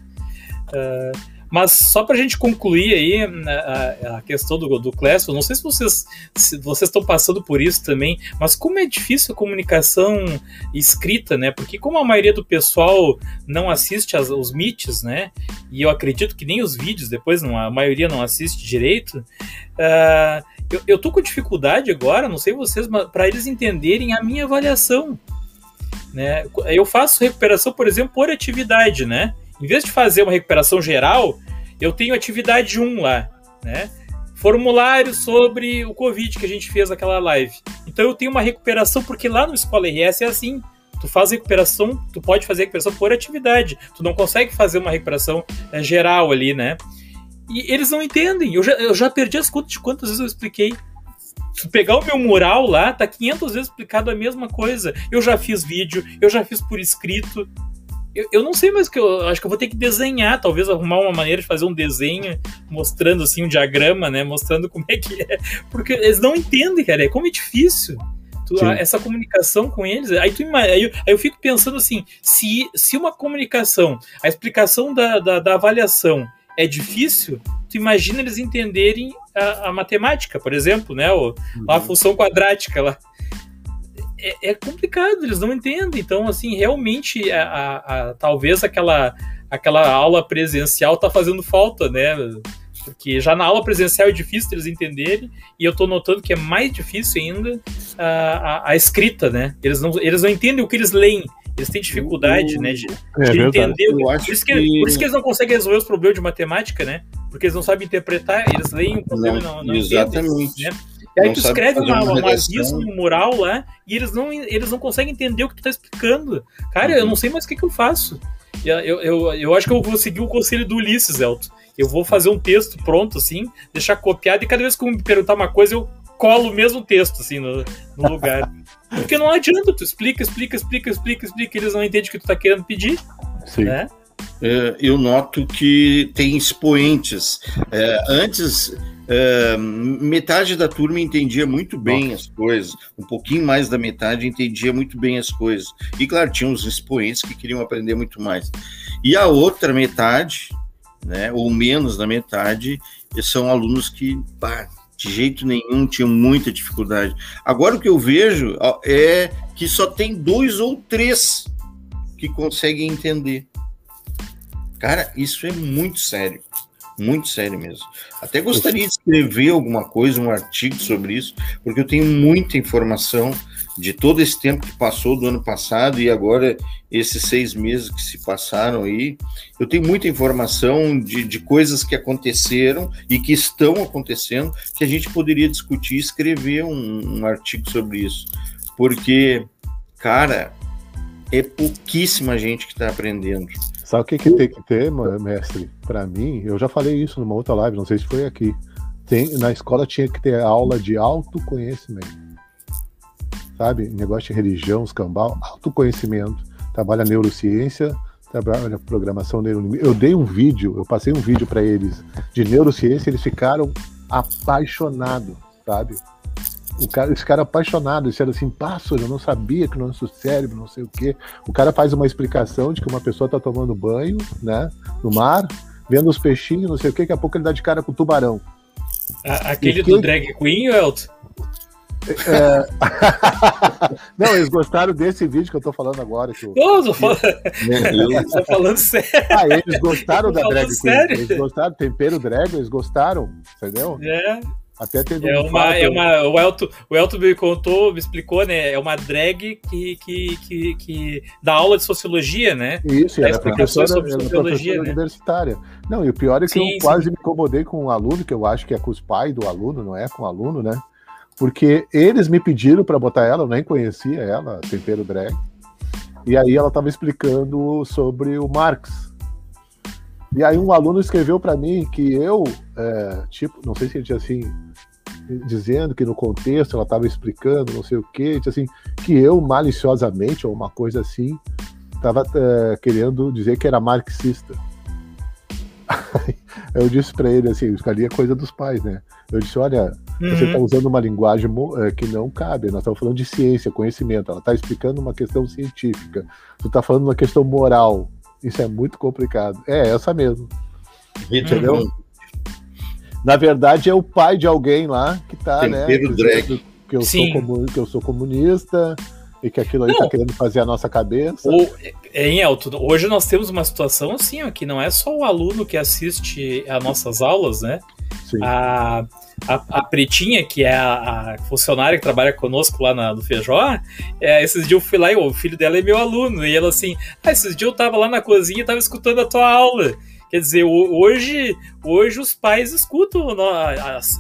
Uh, mas só para a gente concluir aí né, a, a questão do, do Classroom, não sei se vocês, se vocês estão passando por isso também, mas como é difícil a comunicação escrita, né? Porque como a maioria do pessoal não assiste as, os meets, né? E eu acredito que nem os vídeos depois, não, a maioria não assiste direito, uh, eu, eu tô com dificuldade agora, não sei vocês, para eles entenderem a minha avaliação. Né? Eu faço recuperação, por exemplo, por atividade, né? Em vez de fazer uma recuperação geral, eu tenho atividade 1 lá, né? Formulário sobre o Covid que a gente fez aquela live. Então eu tenho uma recuperação, porque lá no Escola RS é assim. Tu faz recuperação, tu pode fazer recuperação por atividade. Tu não consegue fazer uma recuperação é, geral ali, né? E eles não entendem. Eu já, eu já perdi as contas de quantas vezes eu expliquei. Se pegar o meu mural lá, tá 500 vezes explicado a mesma coisa. Eu já fiz vídeo, eu já fiz por escrito. Eu, eu não sei mais que eu acho que eu vou ter que desenhar, talvez arrumar uma maneira de fazer um desenho mostrando assim um diagrama, né, mostrando como é que é, porque eles não entendem, cara, é como é difícil. Tu, essa comunicação com eles, aí, tu, aí, eu, aí eu fico pensando assim, se, se uma comunicação, a explicação da, da, da avaliação é difícil, tu imagina eles entenderem a, a matemática, por exemplo, né? O, uhum. A função quadrática lá. É, é, complicado, eles não entendem. Então, assim, realmente, a, a, a, talvez aquela, aquela aula presencial tá fazendo falta, né? Porque já na aula presencial é difícil eles entenderem, e eu tô notando que é mais difícil ainda a, a, escrita, né? Eles não, eles não entendem o que eles leem eles têm dificuldade, né, de, é, de entender. Por isso, que, que... por isso que eles não conseguem resolver os problemas de matemática, né? Porque eles não sabem interpretar, eles leem um problema não, e não, não
Exatamente. Entendem, né?
E aí não tu escreve uma, uma, um no mural lá e eles não, eles não conseguem entender o que tu tá explicando. Cara, uhum. eu não sei mais o que, que eu faço. Eu, eu, eu, acho que eu vou seguir o conselho do Ulisses, Elton. Eu vou fazer um texto pronto, assim, deixar copiado, e cada vez que eu me perguntar uma coisa, eu colo o mesmo texto, assim, no, no lugar. Porque não adianta, tu explica, explica, explica, explica, explica, eles não entendem o que tu tá querendo pedir. Sim. Né?
É, eu noto que tem expoentes. É, antes, é, metade da turma entendia muito bem Nossa. as coisas, um pouquinho mais da metade entendia muito bem as coisas. E claro, tinha uns expoentes que queriam aprender muito mais. E a outra metade, né, ou menos da metade, são alunos que pá, de jeito nenhum tinham muita dificuldade. Agora o que eu vejo é que só tem dois ou três que conseguem entender. Cara, isso é muito sério. Muito sério mesmo. Até gostaria de escrever alguma coisa, um artigo sobre isso, porque eu tenho muita informação de todo esse tempo que passou do ano passado e agora esses seis meses que se passaram aí. Eu tenho muita informação de, de coisas que aconteceram e que estão acontecendo que a gente poderia discutir e escrever um, um artigo sobre isso. Porque, cara, é pouquíssima gente que está aprendendo.
Sabe o que, que tem que ter, mestre? Para mim, eu já falei isso numa outra live, não sei se foi aqui. Tem, na escola tinha que ter aula de autoconhecimento sabe? Negócio de religião, escambau, autoconhecimento. Trabalha neurociência, trabalha programação neurolinguística. Eu dei um vídeo, eu passei um vídeo para eles de neurociência, eles ficaram apaixonados, sabe? O cara, eles ficaram apaixonados, disseram assim, pássaro, eu não sabia que o nosso cérebro, não sei o quê. O cara faz uma explicação de que uma pessoa está tomando banho, né, no mar, vendo os peixinhos, não sei o quê, daqui a pouco ele dá de cara com o tubarão.
aquele do drag queen, Elton?
É... Não, eles gostaram desse vídeo que eu tô falando agora. Que eu...
Não, tô falando... tô falando sério.
Ah, eles gostaram da drag queen. Eles gostaram, tempero drag, eles gostaram, entendeu?
É.
Até teve
é um uma, é uma, o Elton, o Elton me contou, me explicou, né? É uma drag que, que, que, que dá aula de sociologia, né?
Isso, ela é professora, sobre ela sociologia, professora né? universitária. Não, e o pior é que sim, eu sim. quase me incomodei com o um aluno, que eu acho que é com os pais do aluno, não é com o aluno, né? porque eles me pediram para botar ela, eu nem conhecia ela, Tempero Drag, e aí ela estava explicando sobre o Marx. E aí um aluno escreveu para mim que eu, é, tipo, não sei se ele tinha assim, dizendo que no contexto ela estava explicando, não sei o quê, assim, que eu maliciosamente, ou uma coisa assim, estava é, querendo dizer que era marxista. eu disse para ele assim, isso ali é coisa dos pais, né? Eu disse, olha, uhum. você está usando uma linguagem é, que não cabe. Nós estamos falando de ciência, conhecimento. Ela está explicando uma questão científica. Tu está falando uma questão moral. Isso é muito complicado. É essa mesmo. Entendeu? Uhum. Na verdade, é o pai de alguém lá que está, né? Que eu, sou que eu sou comunista, e que aquilo aí está querendo fazer a nossa cabeça. O,
em Elton, hoje nós temos uma situação assim, ó, que não é só o aluno que assiste a nossas aulas, né? A, a, a, Pretinha, que é a, a, funcionária que trabalha conosco lá na, no Feijó, é, esses dias eu fui lá e o filho dela é meu aluno. E ela assim, ah, esses dias eu tava lá na cozinha e tava escutando a tua aula. Quer dizer, hoje, hoje os pais escutam,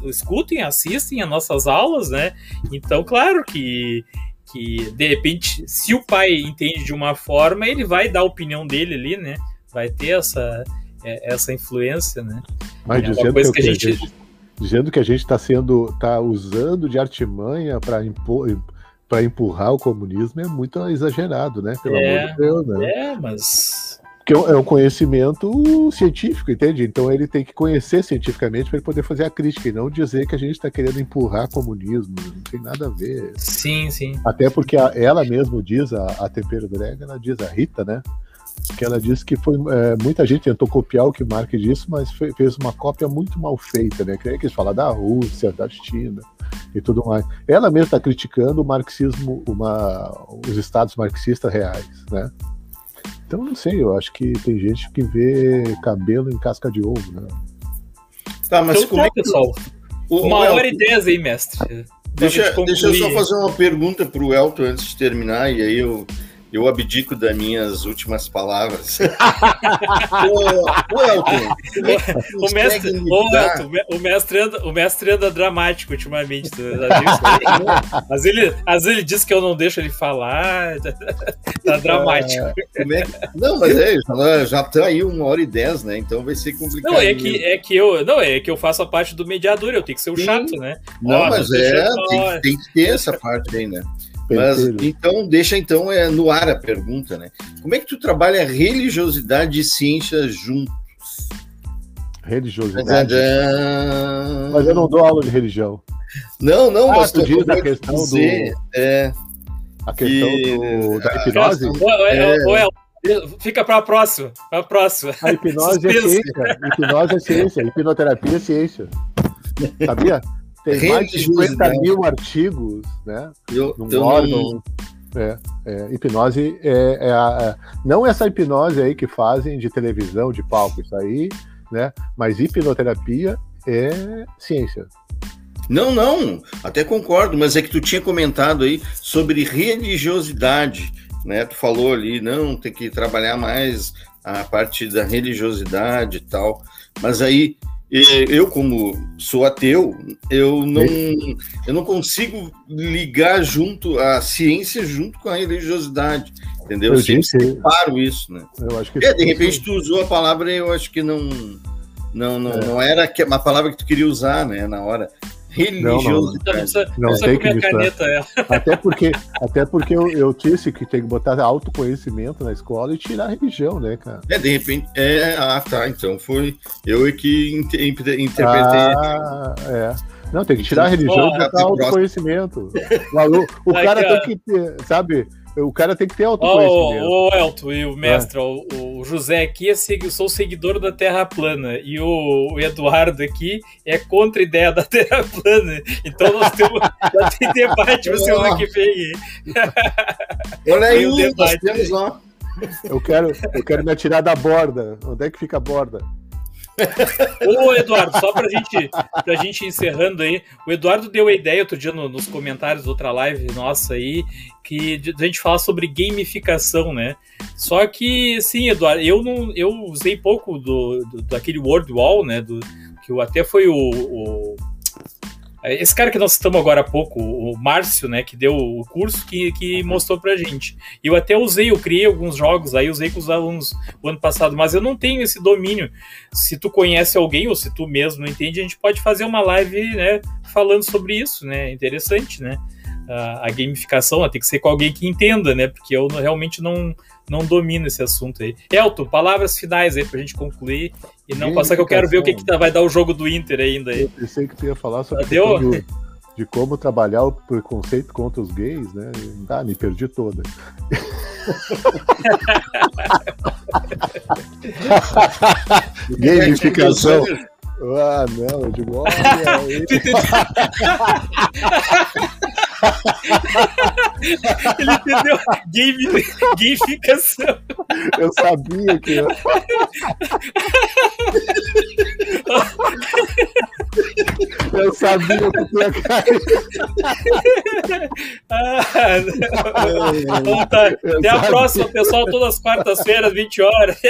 escutem, assistem as nossas aulas, né? Então, claro que que de repente, se o pai entende de uma forma, ele vai dar a opinião dele ali, né? Vai ter essa, é, essa influência, né?
Mas é dizendo que, que, a gente... gente... dizendo que a gente está sendo, tá usando de artimanha para impor para empurrar o comunismo é muito exagerado, né?
Pelo é, amor de Deus, né? É, mas
porque é um conhecimento científico, entende? Então ele tem que conhecer cientificamente para ele poder fazer a crítica e não dizer que a gente está querendo empurrar comunismo. Não tem nada a ver.
Sim, sim.
Até porque a, ela mesma diz, a, a Tempero Drega, ela diz, a Rita, né? que ela disse que foi é, muita gente tentou copiar o que Marx disse, mas foi, fez uma cópia muito mal feita, né? Que é que eles falam da Rússia, da China e tudo mais. Ela mesma está criticando o marxismo, uma, os estados marxistas reais, né? Então não sei, eu acho que tem gente que vê cabelo em casca de ovo, né?
Tá, mas então, como tá, é que pessoal? Uma hora e dez aí, mestre.
Deixa, deixa eu só fazer uma pergunta para o Elton antes de terminar, e aí eu eu abdico das minhas últimas palavras.
ô, ô, Elton, o, o mestre, ô, Elton, o mestre anda, o mestre anda dramático ultimamente. Mas ele, às vezes ele diz que eu não deixo ele falar. Tá dramático.
É, não, mas é, já, já tá aí uma hora e dez, né? Então vai ser complicado.
Não, é que, é que eu. Não, é que eu faço a parte do mediador, eu tenho que ser o Sim. chato, né?
Não, Ó, mas é, tem, tem que ter essa parte aí, né? Mas então deixa então é no ar a pergunta, né? Como é que tu trabalha religiosidade e ciência juntos?
Religiosidade. Mas eu não dou aula de religião.
Não, não,
ah, mas tu diz a questão dizer, do é a questão do, da hipnose.
É, é, fica para a próxima, para a próxima.
A hipnose é ciência, hipnose é ciência, hipnoterapia é ciência. Sabia? Tem mais de 50 mil artigos, né? Eu, num eu órgão. Não... É, é, hipnose é, é, a, é, não essa hipnose aí que fazem de televisão, de palco, isso aí, né? Mas hipnoterapia é ciência.
Não, não, até concordo, mas é que tu tinha comentado aí sobre religiosidade, né? Tu falou ali, não, tem que trabalhar mais a parte da religiosidade e tal, mas aí eu como sou ateu, eu não, eu não consigo ligar junto a ciência junto com a religiosidade, entendeu? Eu, eu sempre separo isso, né? Eu acho que é, de repente tu usou a palavra, eu acho que não não não, é. não era uma palavra que tu queria usar, né, na hora religioso.
Não, não, não, tem que caneta, é. Até porque, até porque eu, eu disse que tem que botar autoconhecimento na escola e tirar a religião, né, cara?
É, de repente. É, ah, tá. Então foi eu que interpretei.
Ah, é. Não, tem que tirar a religião e botar autoconhecimento. O, o cara tem que ter, sabe? O cara tem que ter autoconhecimento.
Ô, oh, Elton e o mestre, é. o, o, José aqui, é, eu sou seguidor da Terra plana. E o, o, Eduardo aqui é contra a ideia da Terra plana. Então nós temos já tem debate pra semana que vem.
Olha aí, um debate. Temos, ó. Eu quero, eu quero me atirar da borda. Onde é que fica a borda?
Ô, Eduardo, só pra gente, pra gente encerrando aí, o Eduardo deu a ideia outro dia no, nos comentários da outra live nossa aí, que a gente fala sobre gamificação, né? Só que, sim, Eduardo, eu não, eu usei pouco do, do daquele World Wall, né? Do, que até foi o, o esse cara que nós citamos agora há pouco, o Márcio, né, que deu o curso que, que mostrou pra gente. Eu até usei, eu criei alguns jogos aí, usei com os alunos o ano passado, mas eu não tenho esse domínio. Se tu conhece alguém ou se tu mesmo não entende, a gente pode fazer uma live, né, falando sobre isso, né? Interessante, né? A, a gamificação tem que ser com alguém que entenda, né? Porque eu realmente não, não domino esse assunto aí. Elton, palavras finais aí pra gente concluir e não passar que eu quero ver o que, que vai dar o jogo do Inter ainda aí. Eu
pensei que tu ia falar sobre do, de como trabalhar o preconceito contra os gays, né? Ah, me perdi toda. Gamificação. Ah, não, eu digo, olha.
Ele entendeu game, gamificação.
Eu sabia que. Eu... eu sabia que tinha caído.
Ah, então tá. Até a próxima, pessoal. Todas as quartas-feiras, 20 horas.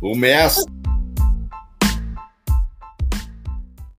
O mestre.